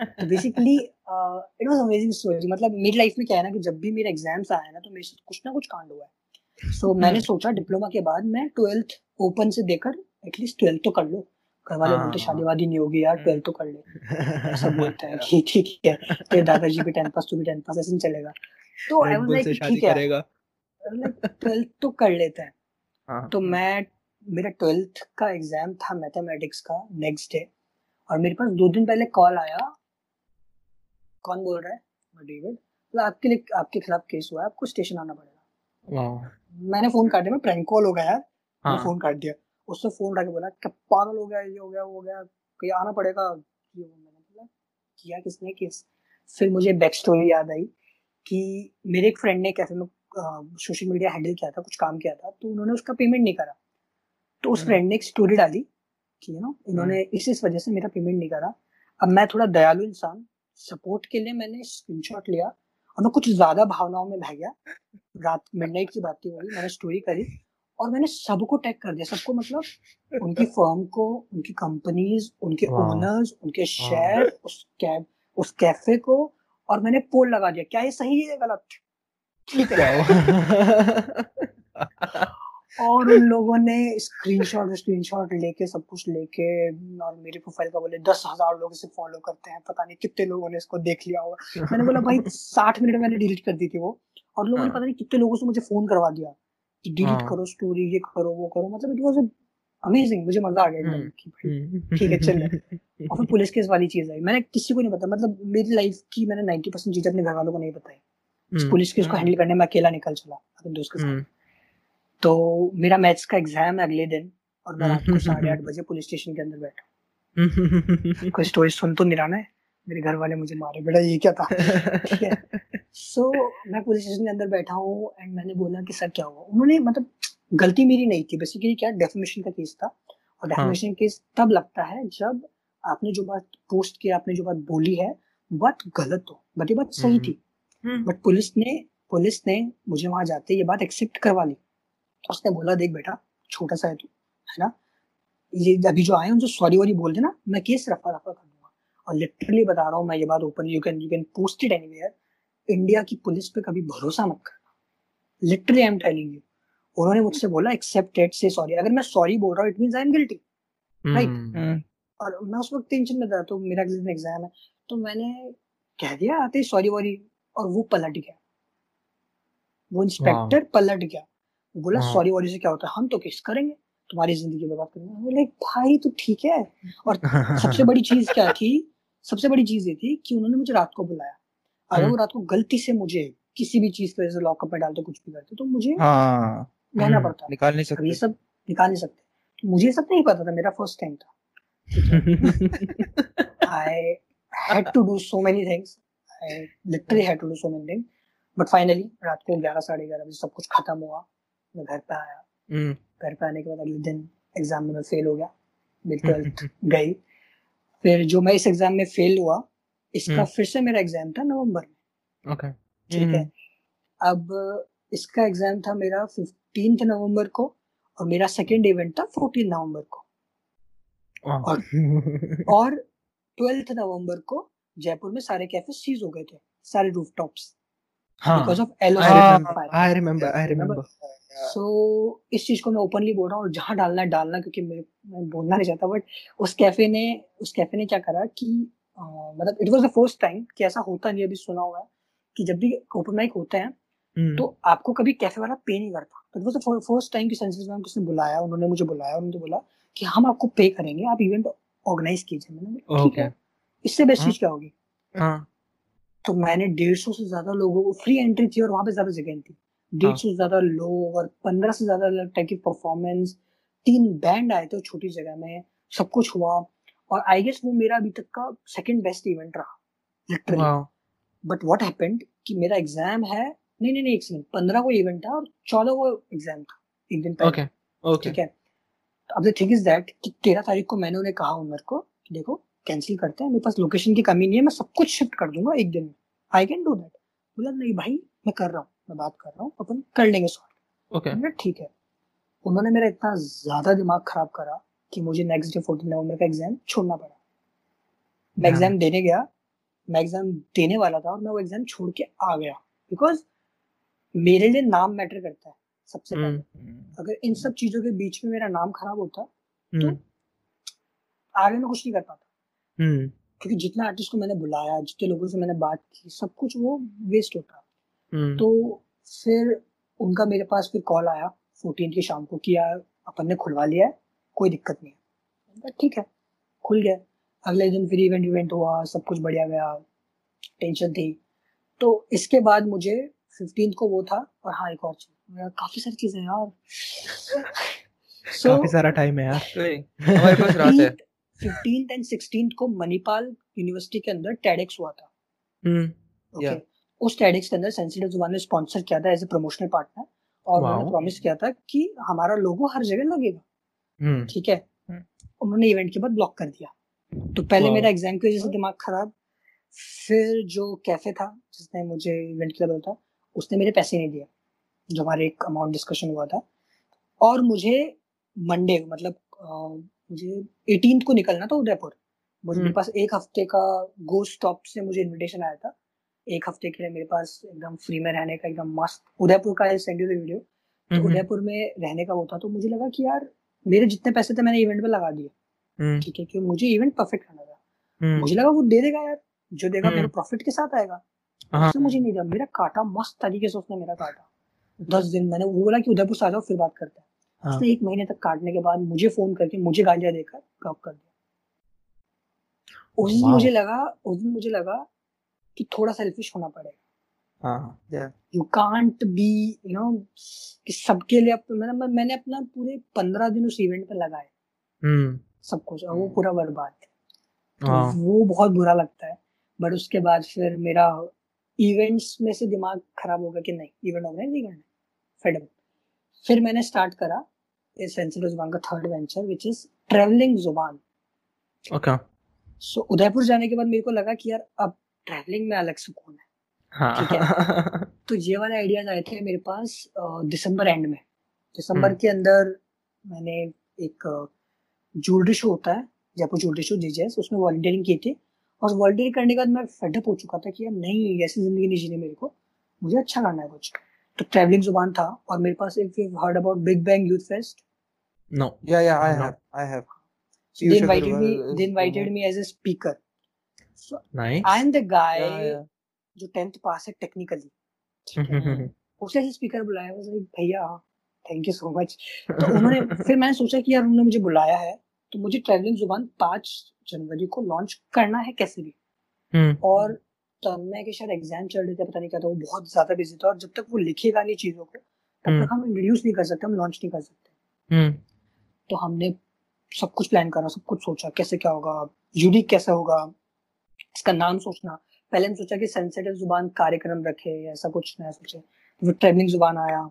तो basically it was amazing story मतलब मेरी लाइफ में क्या है ना कि जब भी मेरे एग्ज़ाम्स आए ना तो मेरे साथ कुछ ना कुछ कांड हुआ है। सो मैंने सोचा डिप्लोमा के बाद मैं ट्वेल्थ ओपन से देकर एटलीस्ट ट्वेल्थ तो कर लो। घर वाले बोलते हाँ। शादी वादी नहीं होगी यार हम्म। ट्वेल्थ तो कर ले। सब बोलते हैं कि ठीक है। तेरे दादाजी भी टेंथ पास तू भी टेंथ पास ऐसे नहीं चलेगा। तो आई वाज लाइक ठीक है। ट्वेल्थ तो कर लेते हैं। हाँ। तो मैं मेरा ट्वेल्थ का एग्ज़ाम था मैथमेटिक्स का नेक्स्ट डे और मेरे पास दो दिन पहले कॉल आया कौन बोल रहा है? डेविड। बोला आपके लिए आपके खिलाफ केस हुआ है आपको स्टेशन आना पड़ेगा। मैंने फ़ोन काट दिया मैं प्रैंक कॉल हो गया यार हाँ। फ़ोन काट दिया। उससे फ़ोन उठा के बोला क्या पागल हो गया ये हो गया वो हो गया कहीं आना पड़ेगा? ये मैंने बोला किया किसने केस? फिर मुझे बैक स्टोरी याद आई कि मेरे एक फ्रेंड ने कैफ़े में सोशल मीडिया हैंडल किया था कुछ काम किया था तो उन्होंने उसका पेमेंट नहीं करा। तो उस हम्म। फ्रेंड ने एक स्टोरी डाली कि यू नो इन्होंने इस इस वजह से मेरा पेमेंट नहीं करा। अब मैं थोड़ा दयालु इंसान सपोर्ट के लिए मैंने स्क्रीनशॉट लिया और मैं कुछ ज़्यादा भावनाओं में बह गया। रात मिडनाइट की बात वही मैंने स्टोरी करी और मैंने सबको टैग कर दिया। सबको मतलब उनकी फर्म को उनकी कंपनीज़ उनके. ओनर्स उनके शेयर उस कैब उस कैफ़े को और मैंने पोल लगा दिया। क्या ये सही है गलत? ठीक है और उन लोगों ने स्क्रीनशॉट स्क्रीनशॉट लेके सब कुछ लेके और मेरी प्रोफ़ाइल का बोले दस हज़ार लोग इसे फॉलो करते हैं। पता नहीं कितने लोगों ने इसको देख लिया होगा। मैंने बोला भाई साठ मिनट मैंने डिलीट कर दी थी वो। और लोगों ने हाँ। पता नहीं कितने लोगों से मुझे फ़ोन करवा दिया कि डिलीट हाँ। करो स्टोरी ये करो वो करो। मतलब इट वाज अमेजिंग मुझे मज़ा आ गया हम्म। ठीक है, चल। और फिर पुलिस केस वाली चीज़ आई। मैंने किसी को नहीं बताया मतलब मेरी लाइफ की मैंने 90% परसेंट चीज़ें अपने घर वालों को नहीं बताई। हम्म, पुलिस केस को हम्म। हैंडल करने में अकेला निकल चला अपने दोस्त के साथ। हम्म, तो मेरा मैथ्स का एग्ज़ाम है अगले दिन और मैं रात को हम्म। साढ़े आठ बजे पुलिस स्टेशन के अंदर बैठा कोई स्टोरी सुन तो नहीं रहा ना है? मेरे घर वाले मुझे मारे बेटा ये क्या था ठीक है सो मैं पुलिस स्टेशन के अंदर बैठा हूँ एंड मैंने बोला कि सर क्या हुआ उन्होंने मतलब गलती मेरी नहीं थी बेसिकली क्या डेफिनेशन का केस था और डेफिनेशन हाँ. केस तब लगता है जब आपने जो बात पोस्ट किया आपने जो बात बोली है बात गलत हो बट ये बात सही हम्म। थी हम्म, बट पुलिस ने पुलिस ने मुझे वहाँ जाते ये बात एक्सेप्ट करवा ली उसने बोला देख बेटा छोटा सा है तू है ना? ये अभी जो आए उनसे सॉरी वॉरी बोल देना मैं केस रफा दफ़ा कर दूँगा। और लिटरली बता रहा हूँ मैं ये बात open you can you can post it anywhere India की पुलिस पे कभी भरोसा मत करना। Literally I am telling you उन्होंने मुझसे बोला एक्सेप्ट इट से सॉरी अगर मैं सॉरी बोल रहा हूँ it means I am guilty right और मैं उस वक्त टेंशन में था तो मेरा अगले दिन एग्ज़ाम है। तो मैंने कह दिया आते सॉरी वॉरी और वो पलट गया। वो इंस्पेक्टर पलट गया। बोला। सॉरी वॉरी से क्या होता है? हम तो किस करेंगे? तुम्हारी ज़िंदगी बर्बाद करेंगे। बोले भाई तो ठीक है? और सबसे बड़ी चीज़ क्या थी? सबसे बड़ी चीज़ ये थी कि उन्होंने मुझे रात को बुलाया। अगर हम्म। वो रात को गलती से मुझे किसी भी चीज़ की वजह से लॉकअप में डालते कुछ भी करते तो मुझे हाँ। रहना हम्म, पड़ता। निकाल नहीं अब ये सब निकाल नहीं सकते। तो मुझे ये सब नहीं पता था मेरा फ़र्स्ट टाइम था। I had to do so many things. I literally had to do so many things. But finally रात को ग्यारह साढ़े ग्यारह बजे सब कुछ खत्म हुआ। मैं घर पे आया। हम्म, घर पे आने के बाद अगले दिन एग्ज़ाम में मैं फेल हो गया। मेरी ट्वेल्थ गई। फिर जो मैं इस एग्ज़ाम में फेल हुआ इसका हम्म। फिर से मेरा एग्ज़ाम था नवंबर में। Okay ठीक है? अब इसका एग्ज़ाम था मेरा फिफ्टींथ नवंबर को और मेरा सेकेंड इवेंट था फोर्टीन नवंबर को। Wow. और ट्वेल्थ नवंबर को जयपुर में सारे कैफ़े सीज हो गए थे सारे रूफ रूफटॉप्स हाँ। बिकॉज़ ऑफ़ सो इस चीज़ को मैं ओपनली बोल रहा हूँ जहाँ डालना है डालना क्योंकि मैं मैं बोलना नहीं चाहता बट उस कैफ़े ने उस कैफ़े ने क्या करा कि मतलब it was the first time कि ऐसा होता नहीं अभी सुना हुआ है कि जब भी ओपन माइक होते हैं हम्म, तो आपको कभी कैफ़े वाला पे नहीं करता। It was the first time कि सेंसेस मैम किसने बुलाया उन्होंने मुझे बुलाया उन्होंने बोला कि हम आपको पे करेंगे आप इवेंट ऑर्गेनाइज कीजिए। मैंने है। इससे बेस्ट हाँ। चीज़ क्या होगी? हाँ। तो मैंने डेढ़ सौ से ज़्यादा लोगों को फ्री एंट्री थी और वहाँ पे ज़्यादा जगह थी। डेढ़ सौ से ज़्यादा लोग और पंद्रह से ज़्यादा अलग टाइप की परफॉर्मेंस तीन बैंड आए थे छोटी जगह में सब कुछ हुआ और आई गेस वो मेरा अभी तक का सेकंड बेस्ट इवेंट रहा लिटरली बट व्हाट हैपेंड कि मेरा एग्ज़ाम है नहीं नहीं नहीं एक सेकंड पंद्रह को इवेंट था और चौदह को एग्ज़ाम था एक दिन पहले। ठीक है? अब द थिंग इज़ दैट कि तेरह तारीख को मैंने उन्हें कहा उमर को कि देखो कैंसिल करते हैं मेरे पास लोकेशन की कमी नहीं है मैं सब कुछ शिफ्ट कर दूँगा एक दिन में। आई कैन डू दैट बोला नहीं भाई मैं कर रहा हूँ मैं बात कर रहा हूँ अपन कर लेंगे सॉल्व okay. ठीक है. उन्होंने मेरा इतना ज़्यादा दिमाग खराब करा कि मुझे नेक्स्ट डे फोर्टीन नवंबर का एग्ज़ाम छोड़ना पड़ा। मैं। एग्ज़ाम देने गया मैं एग्ज़ाम देने वाला था और मैं वो एग्ज़ाम छोड़ के आ गया। बिकॉज़ मेरे लिए नाम मैटर करता है सबसे पहले। हम्म, अगर इन सब चीज़ों के बीच में मेरा नाम खराब होता हम्म, आगे मैं कुछ नहीं कर पाता। हम्म, क्योंकि जितने आर्टिस्ट को मैंने बुलाया जितने लोगों से मैंने बात की सब कुछ वो वेस्ट होता। हम्म, तो फिर उनका मेरे पास फिर कॉल आया फोर्टीन की शाम को कि यार अपन ने खुलवा लिया है कोई दिक्कत नहीं है। ठीक है खुल गया। अगले दिन फिर इवेंट इवेंट हुआ सब कुछ बढ़िया गया टेंशन थी। तो इसके बाद मुझे फिफ्टीन को वो था और हाँ एक और चीज़। काफ़ी सारी चीज़ें हैं यार। काफ़ी सारा टाइम है यार। हमारे पास रात है। फिफ्टीन एंड सिक्सटीन को मणिपाल यूनिवर्सिटी के अंदर टेडेक्स हुआ था। हम्म, ओके Yeah. उस टेडेक्स के अंदर सेंसिटिव ज़ुबान ने स्पॉन्सर किया था एज ए प्रमोशनल पार्टनर और उन्होंने प्रॉमिस किया था कि हमारा लोगो हर जगह लगेगा। हम्म, ठीक है? हम्म। उन्होंने इवेंट के बाद ब्लॉक कर दिया। तो पहले मेरा एग्ज़ाम की वजह से दिमाग खराब? फिर जो कैफ़े था जिसने मुझे इवेंट के लिए था उसने मेरे पैसे नहीं दिए जो हमारे एक अमाउंट डिस्कशन हुआ था। और मुझे मंडे मतलब मुझे एटीन को निकलना था उदयपुर। मुझे मेरे हम्म। पास एक हफ़्ते का गो स्टॉप से मुझे इनविटेशन आया था। एक हफ़्ते के लिए मेरे पास एकदम फ्री में रहने का एकदम मस्त उदयपुर का सेंड यू द वीडियो तो हम्म, उदयपुर में रहने का वो था तो मुझे लगा कि यार मेरे जितने पैसे थे मैंने इवेंट पे लगा दिए। हम्म, ठीक है क्योंकि मुझे इवेंट परफेक्ट करना था। हम्म, मुझे लगा वो दे देगा यार जो देगा हम्म। मेरे प्रॉफिट के साथ आएगा। हाँ, उसने मुझे नहीं दिया। मेरा काटा मस्त तरीके से उसने मेरा काटा। दस दिन मैंने वो बोला कि उदयपुर से आ जाओ फिर बात करते हैं। हाँ, उसने एक महीने तक काटने के बाद मुझे फ़ोन करके मुझे गालियाँ देकर ब्लॉक कर दिया। उस दिन मुझे लगा उस दिन मुझे लगा कि थोड़ा सेल्फिश होना पड़ेगा। हाँ, you can't be you know कि सबके लिए अप- मैंने मैं- मैंने अपना पूरे पंद्रह दिन उस इवेंट पे लगाए। हम्म, सब कुछ और वो पूरा बर्बाद तो हाँ, वो बहुत बुरा लगता है। बट उसके बाद फिर मेरा इवेंट्स में से दिमाग खराब हो गया कि नहीं इवेंट ऑर्गेनाइज नहीं करना फेड फिर मैंने स्टार्ट करा इस सेंसिटिव ज़ुबान का third venture which is Travelling Zubaan okay, so Udaipur जाने के बाद मेरे को लगा कि यार अब ट्रैवलिंग में अलग सुकून है। हाँ, ठीक तो ये वाले आइडियाज़ आए थे मेरे पास दिसंबर एंड में। दिसंबर हम्म। के अंदर मैंने एक ज्वेलरी शो होता है जयपुर ज्वेलरी शो जीजेस उसमें वॉलंटियरिंग की थी। और वॉलंटियरिंग करने के बाद मैं फेडअप हो चुका था कि यार नहीं ऐसी ज़िंदगी नहीं जीनी मेरे को। मुझे अच्छा करना है कुछ। तो ट्रैवलिंग ज़ुबान था और मेरे पास एक heard about Big Bang Youth Fest No. Yeah, yeah, I No. have, I have. So they invited me. They invited the me as a speaker. So Nice. I am the guy Yeah, yeah. जो टेंथ पास है टेक्निकली हम्म, उसने ऐसे स्पीकर बुलाया was like भैया थैंक यू सो मच तो उन्होंने फिर मैंने सोचा कि यार उन्होंने मुझे बुलाया है तो मुझे ट्रैवलिंग ज़ुबान पाँच जनवरी को लॉन्च करना है कैसे भी हम्म, और तन्मय के शायद एग्ज़ाम चल रहे थे पता नहीं क्या था वो बहुत ज़्यादा बिज़ी था और जब तक वो लिखेगा नहीं चीज़ों को तब हम्म। तक हम इंट्रोड्यूस नहीं कर सकते हम लॉन्च नहीं कर सकते हम्म, तो हमने सब कुछ प्लान करा सब कुछ सोचा कैसे क्या होगा यूनिक कैसा होगा इसका नाम सोचना। पहले हम सोचा कि सेंसिटिव ज़ुबान कार्यक्रम रखे ऐसा कुछ नया सोचे। तो फिर ट्रेवलिंग ज़ुबान आया।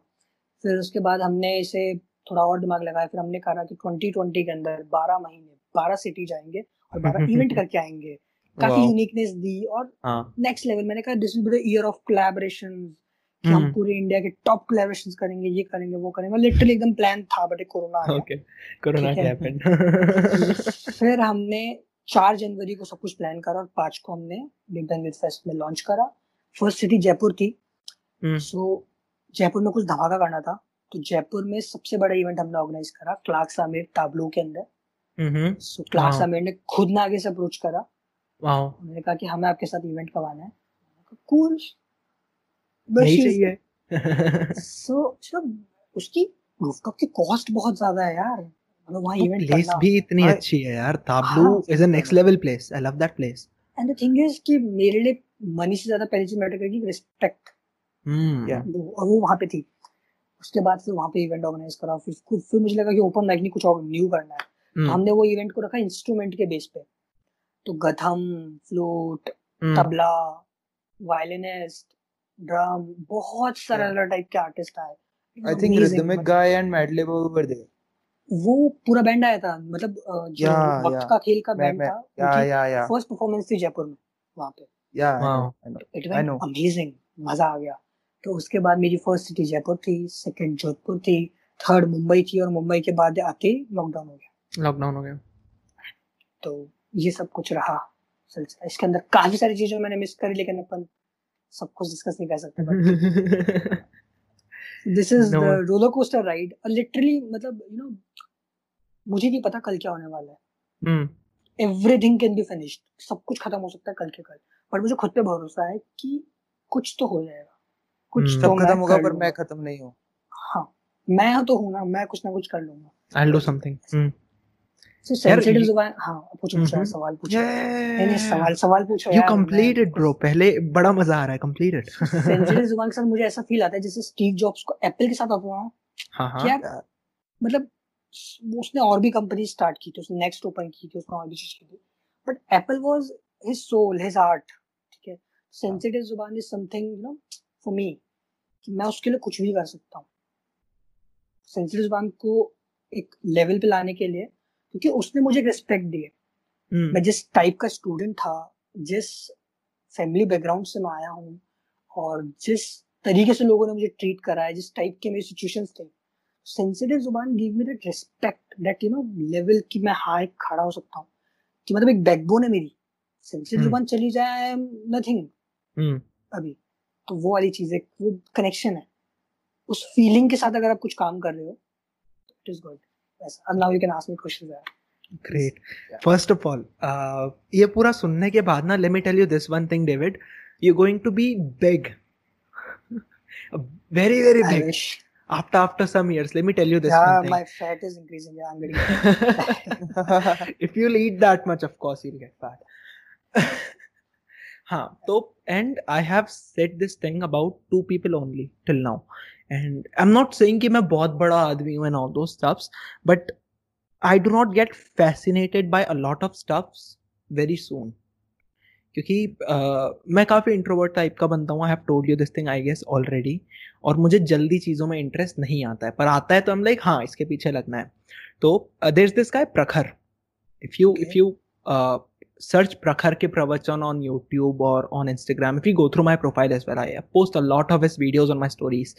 फिर उसके बाद हमने इसे थोड़ा और दिमाग लगाया। फिर हमने कहा कि 2020 के अंदर 12 महीने 12 सिटी जाएँगे और 12 इवेंट करके आएँगे। काफ़ी यूनिकनेस दी और हाँ। नेक्स्ट लेवल मैंने कहा this will be the year of collaboration कि हम हम्म। पूरे इंडिया के टॉप कोलैबोरेशंस करेंगे ये करेंगे वो करेंगे। लिटरली एकदम प्लान था बट कोरोना आ गया ओके कोरोना के। हैपेंड फिर हमने चार जनवरी को सब कुछ प्लान करा और पाँच को हमने बिग बैंग विद फेस्ट में लॉन्च करा। फ़र्स्ट सिटी जयपुर थी। हम्म। सो जयपुर में कुछ धमाका करना था। तो जयपुर में सबसे बड़ा इवेंट हमने ऑर्गेनाइज करा क्लार्क सामिर ताबलो के अंदर। हम्म सो क्लार्क। सामिर ने खुद ना आगे से अप्रोच करा। वाओ उन्होंने कहा कि हमें आपके साथ इवेंट करवाना है। कूल नहीं चाहिए। सो उसकी रूफटॉप की कॉस्ट बहुत ज़्यादा है यार। मतलब वहाँ इवेंट प्लेस भी इतनी अच्छी है यार। ताबलू हाँ। Is a next level place I love that place and the thing is कि मेरे लिए मनी से ज़्यादा पहली चीज़ मैटर करेगी रिस्पेक्ट हम्म और वो वहाँ पे थी। उसके बाद फिर वहाँ पे इवेंट ऑर्गेनाइज करा। फिर फिर- फिर मुझे लगा कि ओपन माइक नहीं कुछ और न्यू करना है। तो हमने वो इवेंट को रखा इंस्ट्रूमेंट के बेस पे। तो गथम flute hmm, tabla violinist drum बहुत सारे Yeah. अलग टाइप के आर्टिस्ट आए amazing, Rhythmic मतलब Guy and Madlib were there. वो पूरा बैंड आया था मतलब जो Yeah, वक्त yeah. का खेल का बैंड था Yeah, yeah, yeah. First performance थी जयपुर में वहाँ पे Yeah, I know, I know. It know. Amazing मज़ा आ गया तो उसके बाद मेरी फ़र्स्ट सिटी जयपुर थी सेकंड जोधपुर थी थर्ड मुंबई थी और मुंबई के बाद आते लॉकडाउन हो गया लॉकडाउन हो गया तो ये सब कुछ रहा सिलसिला इसके अंदर काफ़ी सारी चीज़ें मैंने मिस करी लेकिन अपन सब कुछ डिस्कस नहीं कर सकते this is the roller coaster ride और लिटरली मतलब यू नो मुझे नहीं पता कल क्या होने वाला है। एवरीथिंग कैन बी फिनिश्ड सब कुछ खत्म हो सकता है कल के कल। पर मुझे खुद पे भरोसा है कि कुछ तो हो जाएगा। कुछ हम्म। तो खत्म होगा पर मैं खत्म नहीं हूँ। हाँ मैं तो हूँ ना मैं कुछ ना कुछ कर लूँगा। I'll do something. So sensitive ये- ज़ुबान हाँ पूछो पूछो। सवाल पूछो नहीं नहीं सवाल सवाल पूछो You यार completed, bro. पहले बड़ा मज़ा आ रहा है completed. सेंसिटिव ज़ुबान के साथ मुझे ऐसा फील आता है जैसे स्टीव जॉब्स को एप्पल के साथ हाँ हाँ यार। मतलब उसने और भी कंपनी स्टार्ट की थी उसने नेक्स्ट ओपन की थी उसने और भी चीज़ की थी but apple was his soul his art ठीक है sensitive Zubaan is something you know for me कि मैं उसके लिए कुछ भी कर सकता हूँ सेंसिटिव ज़ुबान को एक लेवल पे लाने के लिए क्योंकि उसने मुझे रिस्पेक्ट दी है हम्म, मैं जिस टाइप का स्टूडेंट था जिस फैमिली बैकग्राउंड से मैं आया हूँ और जिस तरीके से लोगों ने मुझे ट्रीट करा है जिस टाइप के मेरे सिचुएशंस थे sensitive Zubaan give me that respect that you know level कि मैं हाँ एक खड़ा हो सकता हूँ कि मतलब एक बैकबोन है मेरी। Sensitive hmm. ज़ुबान चली जाए आई एम नथिंग अभी। तो वो वाली चीज़ है वो कनेक्शन है। उस फीलिंग के साथ अगर आप कुछ काम कर रहे हो तो it is good अब now you can ask me questions यार Great. First of all, uh, ये पूरा सुनने के बाद ना let me tell you this one thing, David. You're going to be big. very very I big. wish. After after some years, let me tell you this yeah, one thing. my fat is increasing. Yeah, I'm getting fat. if you'll eat that much, of course you'll get fat. हाँ तो and I have set this thing about two people only till now and I am not saying कि मैं बहुत बड़ा आदमी हूँ and all those stuffs but I do not get fascinated by a lot of stuffs very soon क्योंकि uh, मैं काफ़ी इंट्रोवर्ट टाइप का बनता हूँ I have told you this thing I guess already और मुझे जल्दी चीज़ों में इंटरेस्ट नहीं आता है। पर आता है तो हम लाइक हाँ इसके पीछे लगना है। तो देर इज़ दिस का Prakhar if you if you search Prakhar के प्रवचन ऑन यूट्यूब और on Instagram if you go through my profile my profile as well, I post a lot of his videos on my stories.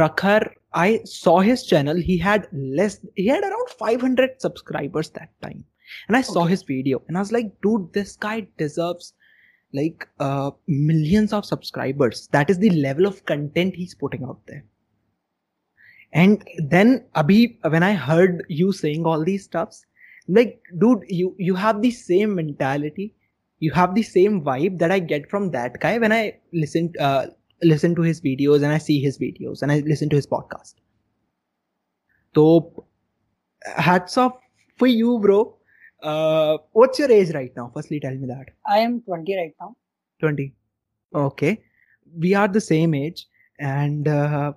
Prakhar, I saw his channel. He had less, he had around 500 subscribers that time. And I saw his video and I was like, dude, this guy deserves like uh, millions of subscribers. That is the level of content he's putting out there. And then Abhi, when I heard you saying all these stuffs, like, dude, you you have the same mentality, you have the same vibe that I get from that guy when I listen uh, listen to his videos and I see his videos and I listen to his podcast. So, hats off for you, bro. Uh, what's your age right now? Firstly, tell me that. I am 20 right now. 20 okay we are the same age and uh,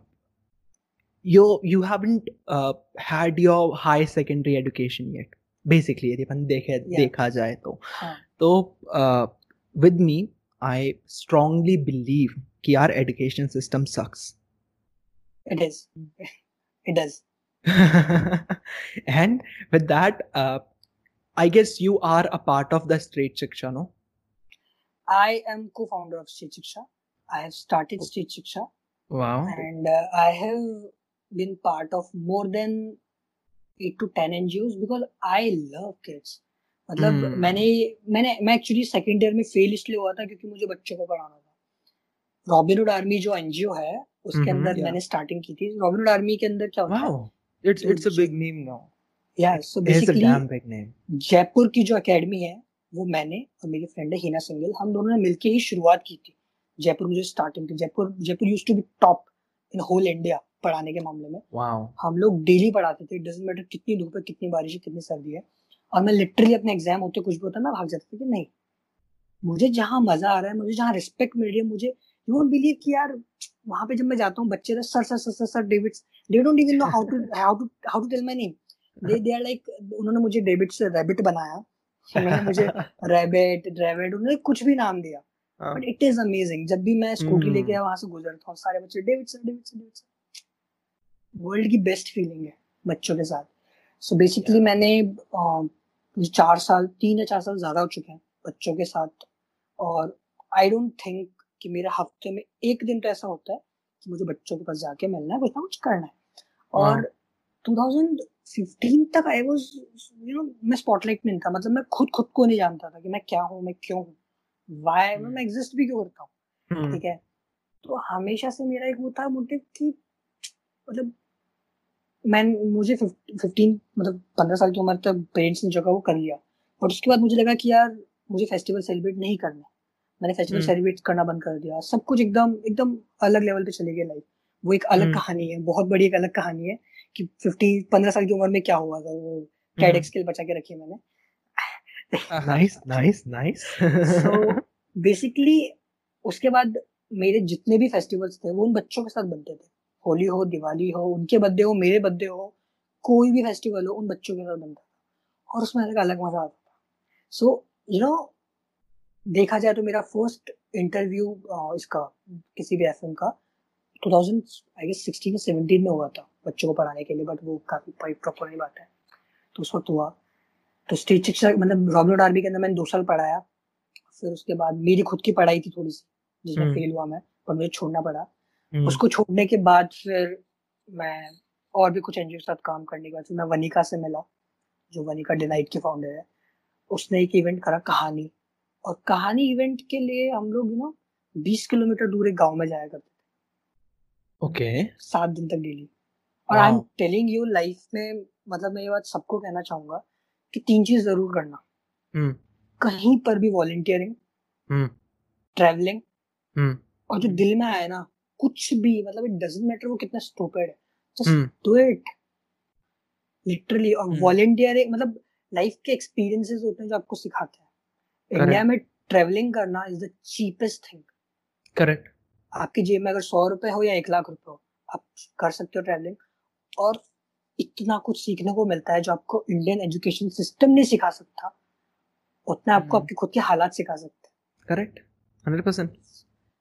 you you haven't uh, had your high secondary education yet basically यदि अपन देखे Yeah. देखा जाए तो हाँ. तो uh, with me I strongly believe कि our education system sucks It is. It does. and with that uh, I guess you are a part of the straight shiksha no I am co-founder of Street Shiksha. I have started Street Shiksha wow and uh, I have been part of more than eight to ten NGOs because I love kids. मतलब Hmm. मैंने मैंने मैं एक्चुअली सेकेंड ईयर में फेल इसलिए हुआ था क्योंकि मुझे बच्चों को पढ़ाना था। रॉबिनहुड आर्मी जो एनजीओ है उसके Mhm, अंदर yeah. मैंने स्टार्टिंग की थी। रॉबिनहुड आर्मी के अंदर क्या होता है? It's it's a big name now. या सो बेसिकली जयपुर की जो एकेडमी है वो मैंने और मेरी फ्रेंड है हिना सिंगल हम दोनों ने मिलके ही शुरुआत की थी। जयपुर मुझे स्टार्टिंग थी Jaipur Jaipur used to be top in whole India पढ़ाने के मामले में। Wow. हम लोग डेली पढ़ाते थे। डजेंट मैटर कितनी धूप है कितनी बारिश है कितनी सर्दी है। और मैं लिटरली अपने एग्ज़ाम होते कुछ भी होता मैं भाग जाता था कि नहीं। मुझे जहाँ मज़ा आ रहा है मुझे जहाँ रिस्पेक्ट मिल रही है मुझे यू वोंट बिलीव कि यार वहाँ पे जब मैं जाता हूँ बच्चे sir sir sir sir sir David they don't even know how to how to how to tell my name they they are like उन्होंने मुझे डेविड से रैबिट बनाया। उन्होंने मुझे रैबिट ड्रेविड उन्होंने कुछ भी नाम दिया. बट इट इज़ अमेजिंग जब भी मैं स्कूटी हम्म। लेके वहाँ से गुजरता हूँ सारे बच्चे David sir David sir David sir world की बेस्ट फीलिंग है बच्चों के साथ। सो बेसिकली मैंने अ, मुझे चार साल तीन या चार साल ज़्यादा हो चुके हैं बच्चों के साथ। और आई डोंट थिंक कि मेरा हफ़्ते में एक दिन तो ऐसा होता है कि मुझे बच्चों के पास जाके मिलना है कुछ ना कुछ करना है। और 2015 तक आई वाज यू नो मैं स्पॉटलाइट में था। मतलब मैं खुद खुद को नहीं जानता था कि मैं क्या हूँ मैं क्यों हूँ। वाई हम्म। मैं एग्जिस्ट भी क्यों करता हूँ? Hmm. ठीक है? तो हमेशा से मेरा एक वो था मोटिव कि मतलब मैं मुझे फिफ्टीन मतलब पंद्रह साल की उम्र तक पेरेंट्स ने जो वो कर लिया। और उसके बाद मुझे लगा कि यार मुझे फेस्टिवल सेलिब्रेट नहीं करना मैंने फेस्टिवल हम्म। सेलिब्रेट करना बंद कर दिया। सब कुछ एकदम एकदम अलग लेवल पे चले गए लाइफ वो एक अलग हम्म। कहानी है बहुत बड़ी एक अलग कहानी है कि फिफ्टी पंद्रह साल की उम्र में क्या हुआ था वो कैडेक्स के लिए बचा के रखी है मैंने। nice nice nice so basically उसके बाद मेरे जितने भी फेस्टिवल्स थे वो उन बच्चों के साथ बनते थे। होली हो दिवाली हो उनके बर्थडे हो मेरे बर्थडे हो कोई भी फेस्टिवल हो उन बच्चों के साथ बनता था और उसमें अलग अलग मज़ा आता था सो यू नो देखा जाए तो मेरा फ़र्स्ट इंटरव्यू इसका किसी भी एफएम का 2000 आई गेस 16 या 17 में हुआ था बच्चों को पढ़ाने के लिए बट वो काफ़ी प्रॉपर नहीं बात है तो उस वक्त हुआ तो स्टेज शिक्षा मतलब रॉबिन आर्मी के अंदर मैंने दो साल पढ़ाया फिर उसके बाद मेरी खुद की पढ़ाई थी थोड़ी सी जिसमें हम्म। फेल हुआ मैं पर मुझे छोड़ना पड़ा. उसको छोड़ने के बाद फिर मैं और भी कुछ एनजीओ के साथ काम करने के बाद फिर मैं वनिका से मिला जो वनिका डिलाइट के फाउंडर है। उसने एक इवेंट करा कहानी और कहानी इवेंट के लिए हम लोग यू नो बीस किलोमीटर दूर एक गाँव में जाया करते थे। okay सात दिन तक डेली। और I am telling you life में मतलब मैं ये बात सबको कहना चाहूँगा कि तीन चीज़ ज़रूर करना। हम्म। कहीं पर भी वॉलेंटियरिंग हम्म। ट्रैवलिंग हम्म। और जो दिल में आए ना कुछ भी मतलब इट डजेंट मैटर वो कितना स्टूपिड है। Just hmm. Do it literally और हम्म। वॉलेंटियरिंग मतलब लाइफ के एक्सपीरियंसेस होते हैं जो आपको सिखाते हैं। इंडिया में ट्रैवलिंग करना is the cheapest thing correct. आपकी जेब में अगर सौ रुपए हो या एक लाख रुपए हो आप कर सकते हो ट्रैवलिंग और इतना कुछ सीखने को मिलता है जो आपको इंडियन एजुकेशन सिस्टम नहीं सिखा सकता उतना आपको हम्म। आपके खुद के हालात सिखा सकते हैं। Correct. 100%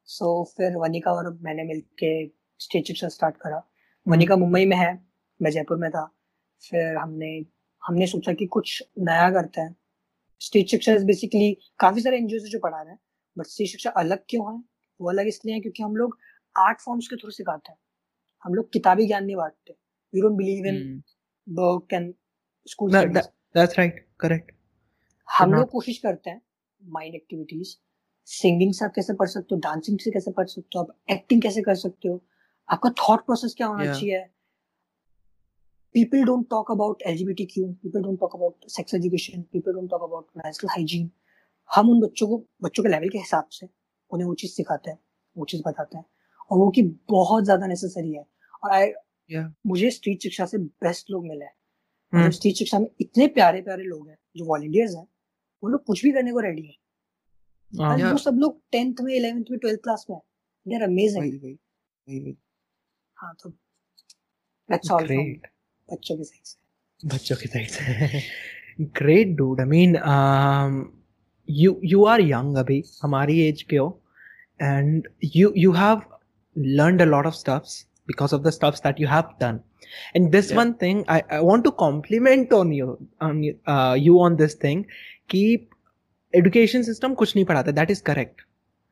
सो so, फिर वनिका और मैंने मिलके स्टेज शिक्षा स्टार्ट करा। वनिका मुंबई में है मैं जयपुर में था। फिर हमने हमने सोचा कि कुछ नया करते हैं। स्टेट शिक्षा बेसिकली काफ़ी सारे एनजीओ जो पढ़ा रहे हैं बट स्टेट शिक्षा अलग क्यों है? वो अलग इसलिए है क्योंकि हम लोग आर्ट फॉर्म्स के थ्रू सिखाते हैं। हम लोग किताबी ज्ञान नहीं बांटते। We don't believe in hmm, book and school that's right. Correct. हम लोग कोशिश करते हैं माइंड एक्टिविटीज़ सिंगिंग से आप कैसे पढ़ सकते हो? डांसिंग से कैसे पढ़ सकते हो? आप एक्टिंग कैसे कर सकते हो? आपका थॉट प्रोसेस क्या होना Yeah. चाहिए? People don't talk about LGBTQ people don't talk about sex education people don't talk about menstrual hygiene. हम उन बच्चों को बच्चों के लेवल के हिसाब से उन्हें वो चीज़ सिखाते हैं वो चीज़ बताते हैं। और वो की बहुत ज़्यादा नेसेसरी है। और आई Yeah. मुझे स्ट्रीट शिक्षा से बेस्ट लोग मिले हैं। Hmm. स्ट्रीट शिक्षा में इतने प्यारे प्यारे लोग हैं जो वॉलंटियर्स हैं वो लोग कुछ भी करने को रेडी हैं। Uh. वो सब लोग टेंथ में इलेवेंथ में ट्वेल्थ क्लास में दे आर अमेजिंग वही वही वही वही हाँ तो दैट्स ऑल great. बच्चों की साइड से बच्चों की साइड से dude i mean um you you are young abhi हमारी एज के हो and you you have learned a lot of stuffs because of the stuffs that you have done and this Yeah. one thing I, I want to compliment on you on you, uh, you on this thing कि एजुकेशन सिस्टम कुछ नहीं पढ़ाता that is correct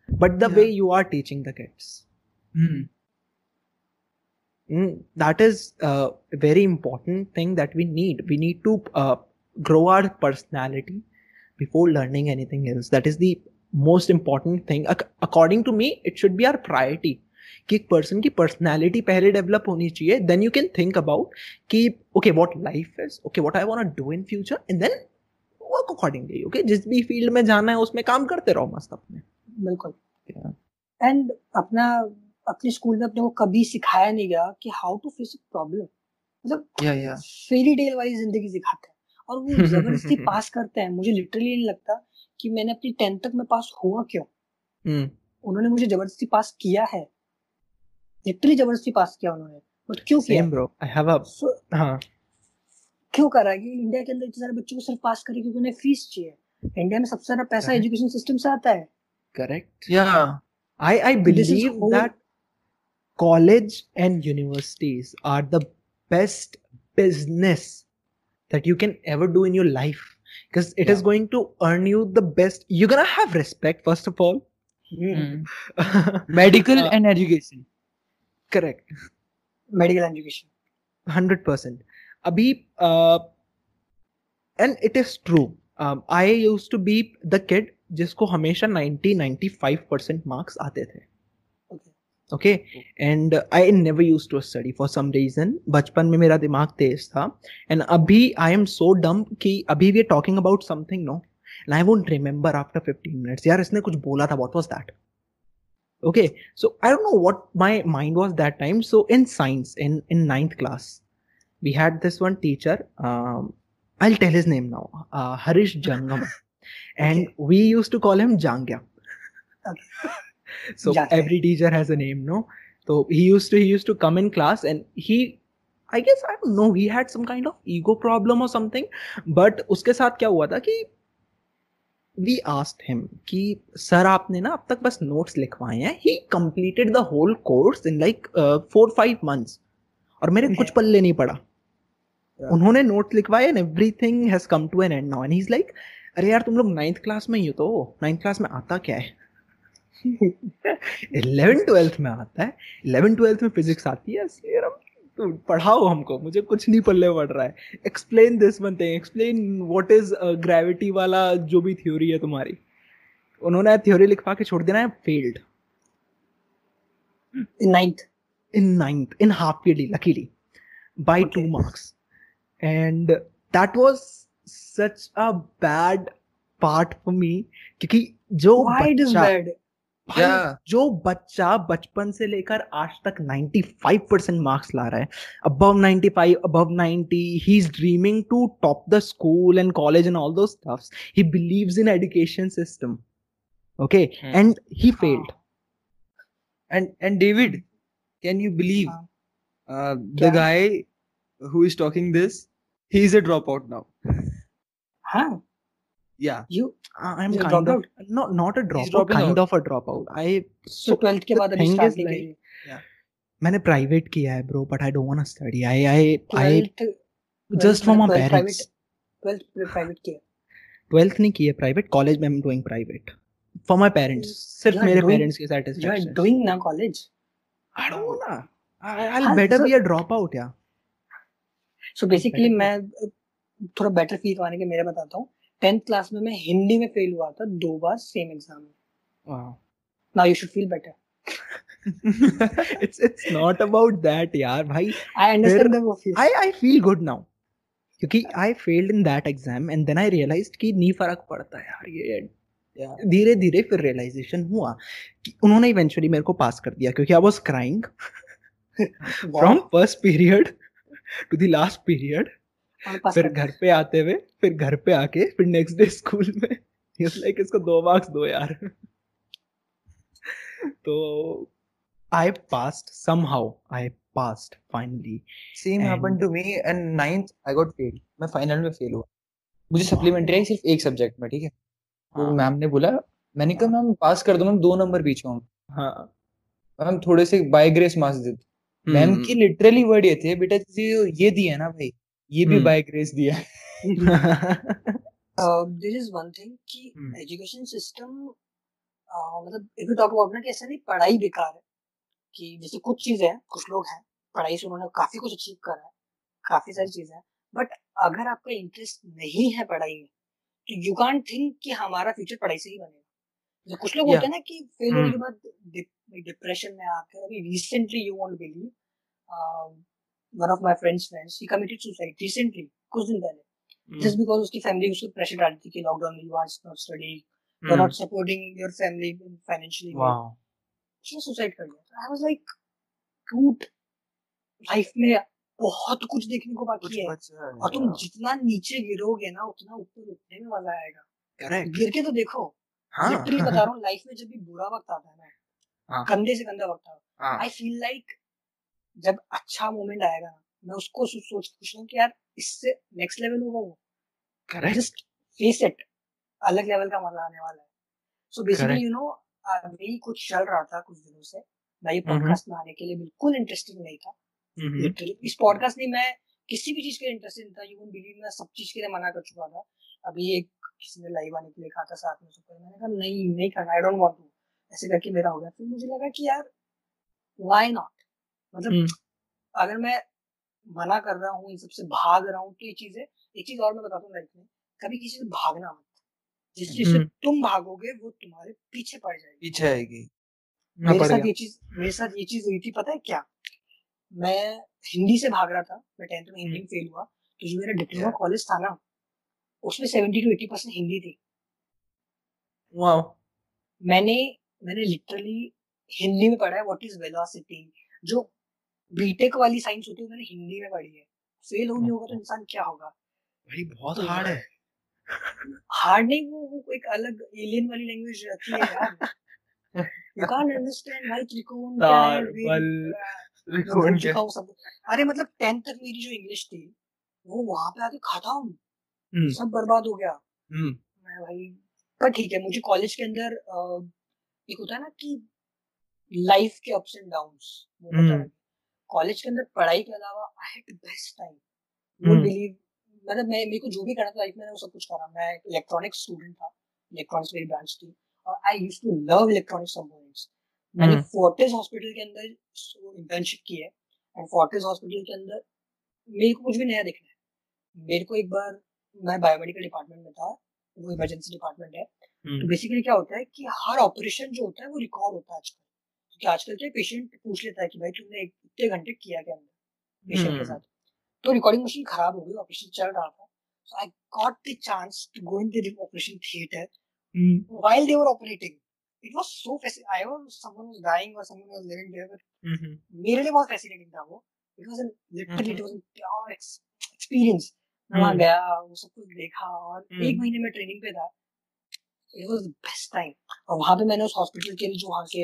but the way you are teaching the kids that is very important thing that we need we need to grow our personality before learning anything else that is the most important thing according to me it should be our priority कि एक पर्सन की पर्सनैलिटी पहले डेवलप होनी चाहिए then you can think about कि okay what life is okay what I want do in future and then work accordingly okay जिस भी फ़ील्ड में जाना है उसमें काम करते रहो मस्त अपने। बिल्कुल। एंड अपना अपने स्कूल में अपने को कभी सिखाया नहीं गया कि how to face a problem मतलब या या फेरी टेल वाली ज़िंदगी सिखाते हैं। और वो ज़बरदस्ती पास करते हैं। मुझे लिटरली नहीं लगता कि मैंने अपनी टेंथ तक में पास हुआ क्यों। Hmm. उन्होंने मुझे ज़बरदस्ती पास किया है। लिटरली ज़बरदस्ती पास किया उन्होंने। बट क्यों किया. I have a So, हाँ। क्यों कर है? कि इंडिया के अंदर इतने सारे बच्चों को सिर्फ़ पास करें क्योंकि उन्हें फ़ीस चाहिए। इंडिया में सबसे ज़्यादा पैसा एजुकेशन सिस्टम से आता है। करेक्ट या I I believe that college and universities are the best business that you can ever do in your life because it yeah. is going to earn you the best. You're gonna have respect first of all. Mm. medical uh, and education. correct. Medical education. अभी and it is true I used to be the kid जिसको हमेशा 90 95 परसेंट मार्क्स आते थे। Okay and I never used to study for some reason बचपन में मेरा दिमाग तेज था। एंड अभी आई एम सो डम कि अभी we are talking about something no and I won't remember after fifteen minutes यार, इसने कुछ बोला था what was that okay so I don't know what my mind was that time so in science in in ninth class we had this one teacher um, i'll tell his name now uh, harish jangam and okay. we used to call him jangya so Jangya. every teacher has a name no so he used to he used to come in class and he I guess I don't know he had some kind of ego problem or something but उसके साथ क्या हुआ था कि we asked him कि सर आपने ना अब तक बस notes लिखवाए हैं he completed the whole course in like uh, four five months और मेरे कुछ पल्ले नहीं पड़ा. उन्होंने नोट लिखवाए and everything has come to an end now and he is like अरे यार तुम लोग नाइन्थ क्लास में ही हो तो नाइन्थ क्लास में आता क्या है? इलेवन ट्वेल्थ में आता है. इलेवन ट्वेल्थ में फिजिक्स आती है. हम तो पढ़ाओ हमको मुझे कुछ नहीं पल्ले पड़ रहा है. Explain this one thing explain what is gravity वाला जो भी थ्योरी है तुम्हारी. उन्होंने थ्योरी लिखवा के छोड़ देना है failed in ninth in ninth. In half yearly luckily. By two Okay. Marks and that was such a bad part for me क्योंकि जो व्हाई इट इज़ बच्चा बैड भाई, Yeah. जो बच्चा बचपन से लेकर आज तक 95 परसेंट मार्क्स ला रहा है above 95 above 90 he's dreaming to top the school and college and all those stuffs he believes in education system okay Hmm. and he failed And and David, can you believe हाँ. uh, the क्या? guy who is talking this? He is a dropout now. हाँ Yeah. You Uh, I'm He's a kind of dropout? not not a dropout, dropping kind out. of a dropout. I so twelfth के the बाद अभी thing स्टार्ट is नहीं like- करी मैंने प्राइवेट किया है bro but I don't want to study I I I twelfth just for my parents twelfth private किया ट्वेल्थ नहीं की है प्राइवेट कॉलेज में I am doing private for my parents सिर्फ You are मेरे doing- पेरेंट्स की You are satisfaction doing na college. I don't know ना आई हाँ, better so- be a drop out या So basically Better. मैं थोड़ा बेटर फील करवाने के मेरे बताता हूँ। टेंथ क्लास में मैं हिंदी में फेल हुआ था दो बार सेम एग्ज़ाम में। Now you should feel better it's it's not about that यार भाई। आई अंडरस्टैंड द वो feel I I feel good now. क्योंकि I failed in that exam and then I realized कि नहीं फ़र्क पड़ता है यार ये धीरे धीरे फिर रियलाइजेशन हुआ कि उन्होंने इवेंचुअली मेरे को पास कर दिया क्योंकि I was crying from first period to the last period फिर घर पे आते हुए फिर घर पे आके फिर नेक्स्ट डे स्कूल में। लाइक इसको दो मार्क्स दो यार। तो I passed somehow I passed finally same And- happened to me and ninth I got fail मैं फाइनल में फेल हुआ। मुझे सप्लीमेंट्री आई सिर्फ़ एक सब्जेक्ट में ठीक है? तो। मैम ने बोला मैंने कहा मैम पास कर दो मैम दो नंबर पीछे हूँ हाँ। मैम थोड़े से बाय ग्रेस मार्क्स दे दो। मैम हम्म। की लिटरली वर्ड ये थे बेटा तुझे ये दिया ना भाई ये भी हम्म। बाय ग्रेस दिया है देयर इज़ वन थिंग कि. एजुकेशन सिस्टम मतलब इफ़ यू टॉक अबाउट ना कि ऐसा नहीं पढ़ाई बेकार है कि जैसे कुछ चीज़ें हैं कुछ लोग हैं पढ़ाई से उन्होंने काफ़ी कुछ अचीव करा है काफ़ी सारी चीज़ें हैं बट अगर आपका इंटरेस्ट नहीं है पढ़ाई में तो यू कांट थिंक कि हमारा फ्यूचर पढ़ाई से ही बनेगा जैसे कुछ लोग Yeah. होते हैं ना कि फेल होने. के बाद डिप्रेशन में आकर अभी recently you won't believe one of my friends friends he committed suicide recently कुछ दिन पहले। Hmm. just because उसकी फैमिली उसको प्रेशर डालती थी कि लॉकडाउन में you are not study you are not supporting your family financially उसने सुसाइड कर लिया I was like dude life में बहुत कुछ देखने को बाकी है। और तुम जितना नीचे गिरोगे ना उतना ऊपर उठने में मज़ा आएगा। गिर के तो देखो। हाँ। लिटरली बता रहा हूँ लाइफ में जब भी बुरा वक्त आता है हाँ। कंधे से कंधा वक्त हाँ। आई फील लाइक जब अच्छा मोमेंट आएगा ना मैं उसको सोच सोच हूँ कि यार इससे नेक्स्ट लेवल होगा वो। करेक्ट जस्ट फेस इट अलग लेवल का मज़ा आने वाला है। सो बेसिकली यू नो अभी कुछ चल रहा था कुछ दिनों से। मैं ये। पॉडकास्ट में आने के लिए बिल्कुल इंटरेस्टिंग नहीं था। लिटरली इस पॉडकास्ट में मैं किसी भी चीज़ के लिए इंटरेस्टेड नहीं था। यू वोंट बिलीव मैं सब चीज़ के लिए मना कर चुका था। अभी एक किसी ने लाइव आने के लिए कहा था साथ में सुपर मैंने कहा नहीं नहीं करना आई डोंट वांट टू ऐसे करके मेरा हो गया। फिर मुझे लगा कि यार व्हाई नॉट मतलब हम्म। अगर मैं मना कर रहा हूँ इन सबसे भाग रहा हूँ तो ये चीज़ है एक चीज़ और मैं बताता हूँ लाइफ में कभी किसी से भागना मत। जिस चीज़ से हम्म। तुम भागोगे वो तुम्हारे पीछे पड़ जाएगी। पीछे आएगी। मेरे साथ ये चीज़ मेरे साथ ये चीज़ हुई थी पता है क्या? मैं हिंदी से भाग रहा था मैं टेंथ में हिंदी में फेल हुआ तो जो मेरा डिप्लोमा कॉलेज था ना उसमें seventy two eighty percent Hindi थी। वाओ। मैंने मैंने लिटरली हिंदी में पढ़ा है व्हाट इज़ वेलोसिटी जो बीटेक वाली साइंस होती है मैंने हिंदी में पढ़ी है। फेल हो नहीं होगा तो इंसान क्या होगा? भाई बहुत हार्ड है। हार्ड नहीं वो वो एक अलग एलियन वाली लैंग्वेज रहती है यार। यू कांट अंडरस्टैंड भाई त्रिकोण क्या है बल, त्रिकोण क्या? सब। अरे मतलब टेंथ तक मेरी जो इंग्लिश थी वो वहाँ पे आके खत्म हम्म, सब बर्बाद हो गया। हम्म, मैं भाई पर ठीक है मुझे कॉलेज के अंदर एक होता है ना कि लाइफ के अप्स एंड वो हम्म। लगे कॉलेज के अंदर पढ़ाई के अलावा I had best time hmm. Would believe मतलब मैं मेरे को जो भी करना था लाइफ में वो सब कुछ करा। मैं इलेक्ट्रॉनिक्स स्टूडेंट था इलेक्ट्रॉनिक्स मेरी ब्रांच थी। और I used to love electronics components मैंने हम्म। फोर्टिस हॉस्पिटल के अंदर इंटर्नशिप की है। एंड फोर्टिस हॉस्पिटल के अंदर मेरे को कुछ भी नया देखना है। मेरे को एक बार मैं बायोमेडिकल डिपार्टमेंट में था वो इमरजेंसी डिपार्टमेंट है। तो हम्म, बेसिकली क्या होता है कि हर ऑपरेशन जो होता है वो रिकॉर्ड होता है आजकल। क्योंकि आजकल क्या पेशेंट पूछ लेता है कि भाई तुमने इतने घंटे किया क्या पेशेंट के हम्म। साथ? तो रिकॉर्डिंग मशीन खराब हो गई ऑपरेशन चल रहा था। So I got the chance to go in the operation theatre hmm, while they were operating. It was so fascinating i was someone was dying or someone was living there but हम्म, मेरे लिए बहुत फैसिनेटिंग था वो। It was an literally it was a pure ex- experience मैं वहाँ हम्म। गया वो सब कुछ देखा और हम्म। एक महीने में ट्रेनिंग पे था। It was the best time. और वहाँ पे मैंने उस हॉस्पिटल के लिए जो वहाँ के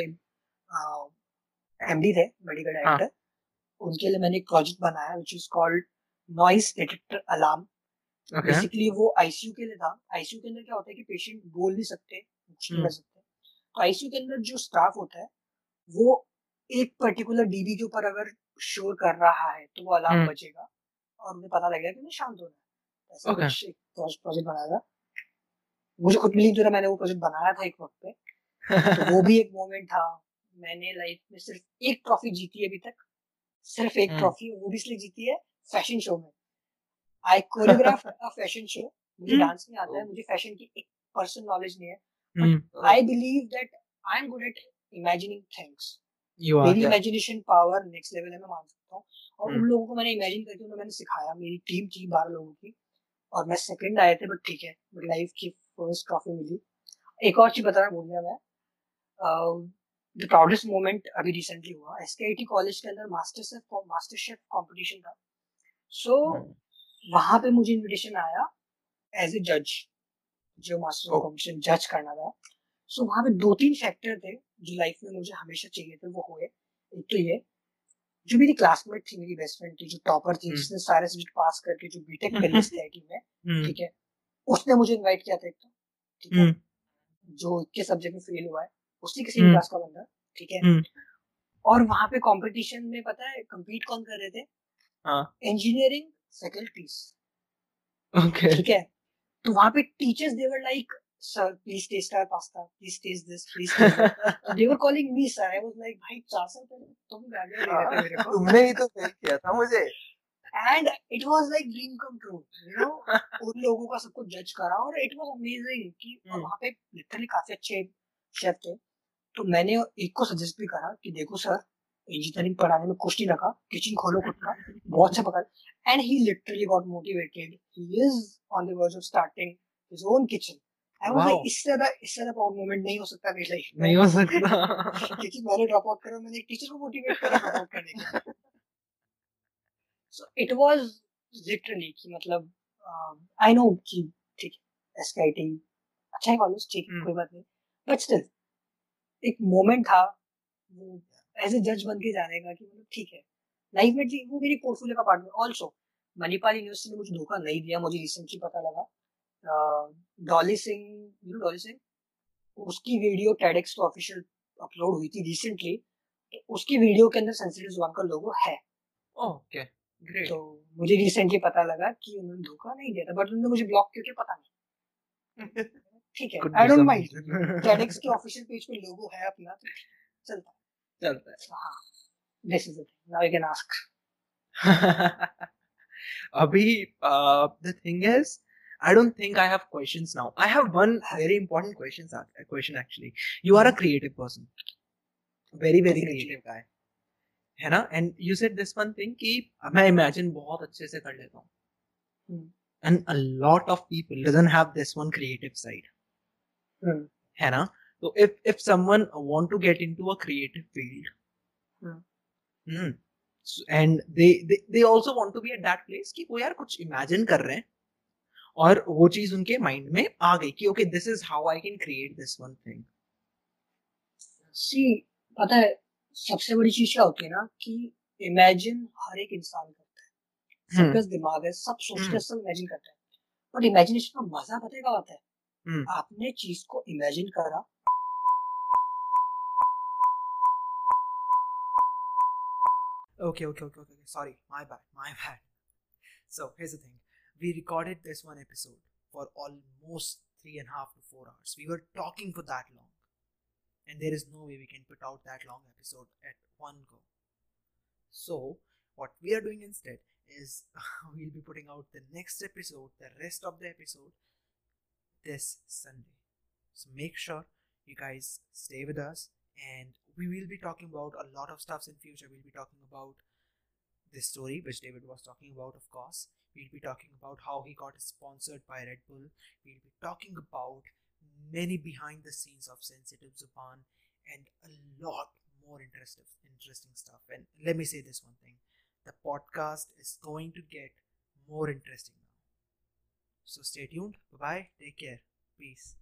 एमडी थे मेडिकल हाँ। डायरेक्टर उनके लिए मैंने एक प्रोजेक्ट बनाया which is called noise detector alarm. Okay basically वो आईसीयू के लिए था। आईसीयू के अंदर क्या होता है कि पेशेंट बोल नहीं सकते कुछ नहीं हम्म। कर सकते। तो आईसीयू के अंदर जो स्टाफ होता है वो एक पर्टिकुलर डीबी के ऊपर अगर शोर कर रहा है तो वो अलार्म बचेगा और उन्हें पता लगेगा कि उन्हें शांत होना है ऐसा कुछ एक प्रोजेक्ट बनाया था। मुझे खुद मिली तो मैंने वो प्रोजेक्ट बनाया था एक वक्त पे। तो वो भी एक मोमेंट था। मैंने लाइफ में सिर्फ़ एक ट्रॉफी जीती है अभी तक। सिर्फ़ एक हम्म। ट्रॉफी वो भी इसलिए जीती है फ़ैशन शो में। I choreograph a fashion show मुझे हम्म। डांस नहीं आता है मुझे फ़ैशन की एक पर्सन नॉलेज नहीं है. I believe that I am good at imagining things. मेरी इमेजिनेशन पावर नेक्स्ट लेवल है मैं मान सकता हूँ। और उन हम्म। लोगों को मैंने इमेजिन करके उन्हें मैंने सिखाया। मेरी टीम थी बारह लोगों की। और मैं सेकंड आए थे बट ठीक है। लाइफ की फ़र्स्ट ट्रॉफी मिली एक और चीज़ बताना भूल गया मैं द प्राउडेस्ट मोमेंट अभी रिसेंटली हुआ S K I T college के अंदर मास्टर मास्टर शेफ कॉम्पिटिशन था सो वहाँ पे मुझे इनविटेशन आया एज ए जज जो मास्टर Oh. कॉम्पिटिशन जज करना था सो वहाँ पे दो तीन फैक्टर थे जो लाइफ में मुझे हमेशा चाहिए थे वो हुए एक तो ये जो मेरी क्लासमेट थी मेरी बेस्ट फ्रेंड थी जो टॉपर थी हम्म। जिसने सारे सब्जेक्ट पास करके जो बीटेक। करी आईटी में Hmm. ठीक है उसने मुझे इनवाइट किया था एक तो ठीक है Hmm. जो इक्कीस सब्जेक्ट में फेल हुआ है उसी किसी भी हम्म। क्लास का बंदा ठीक है हम्म। और वहाँ पे कंपटीशन में पता है compete कौन कर रहे थे हाँ। Engineering faculties Okay. ठीक है तो वहाँ पे teachers they were like sir please taste our pasta please taste this please they were calling me sir I was like भाई चार साल पहले तुम गालियाँ दे रहे थे मेरे को तुमने ही तो फेल किया था मुझे and it was like dream come true you know उन लोगों का सब कुछ जज करा और इट वाज अमेजिंग कि और हम्म। वहाँ पे लिटरली काफ़ी अच्छे शेफ थे। तो मैंने एक को सजेस्ट भी करा कि देखो सर इंजीनियरिंग पढ़ाने में कुछ नहीं रखा किचन खोलो खुद का बहुत अच्छा पकड़। And he literally got motivated he is on the verge of starting his own kitchen इससे ज़्यादा इससे ज़्यादा प्राउड मोमेंट नहीं हो सकता मेरी लाइफ में नहीं हो सकता। क्योंकि मैंने ड्रॉप आउट करा मैंने टीचर को मोटिवेट करा ड्रॉप आउट करने के सो इट वाज लिटरली कि मतलब आई नो कि ठीक है एसकेटी अच्छा है कॉलेज ठीक है हम्म। कोई बात नहीं। बट स्टिल एक मोमेंट था वो एज ए जज बन के जाने का कि मतलब ठीक है। लाइफ में वो मेरी पोर्टफोलियो का पार्ट में ऑल्सो मणिपाल यूनिवर्सिटी ने मुझे धोखा नहीं दिया मुझे रिसेंटली पता लगा। डॉली सिंह यू नो डॉली सिंह उसकी वीडियो टेडेक्स पे ऑफिशियल अपलोड हुई थी रिसेंटली तो उसकी वीडियो के अंदर सेंसिटिव ज़ुबान का लोगो है। ओके ग्रेट तो मुझे रिसेंटली पता लगा कि उन्होंने धोखा नहीं दिया था बट उन्होंने मुझे ब्लॉक क्यों किया पता नहीं ठीक है आई डोंट माइंड टेडेक्स के ऑफिशियल पेज पे लोगो है अपना तो चलता चलता है हाँ this is the thing now you can ask अभी uh, the thing is I don't think I have questions now. I have one very important question. Question actually. You are a creative person, very very creative guy. है ना? And you said this one thing कि मैं इमेजिन बहुत अच्छे से कर लेता हूँ। And a lot of people doesn't have this one creative side है ना? तो if if someone want to get into a creative field and they they also want to be at that place कि वो यार कुछ इमेजिन कर रहे हैं। और वो चीज़ उनके माइंड में आ गई कि okay this is how I can create this one thing see पता है सबसे बड़ी चीज़ क्या होती है ना कि इमेजिन हर एक इंसान करता है। सबका दिमाग है सब सोचते सब इमेजिन करते हैं। पर इमेजिनेशन का मज़ा पता क्या होता है? आपने चीज़ को इमेजिन करा। Okay okay okay okay sorry my bad my bad so here is the thing we recorded this one episode for almost 3 1/2 to 4 hours we were talking for that long and there is no way we can put out that long episode at one go. So what we are doing instead is we'll be putting out the next episode, the rest of the episode, this Sunday. So make sure you guys stay with us and we will be talking about a lot of stuffs in future we'll be talking about this story which david was talking about of course we'll be talking about how he got sponsored by red bull we'll be talking about many behind the scenes of sensitive zuban and a lot more interesting interesting stuff. And let me say this one thing. The podcast is going to get more interesting now. So stay tuned. Bye bye take care. Peace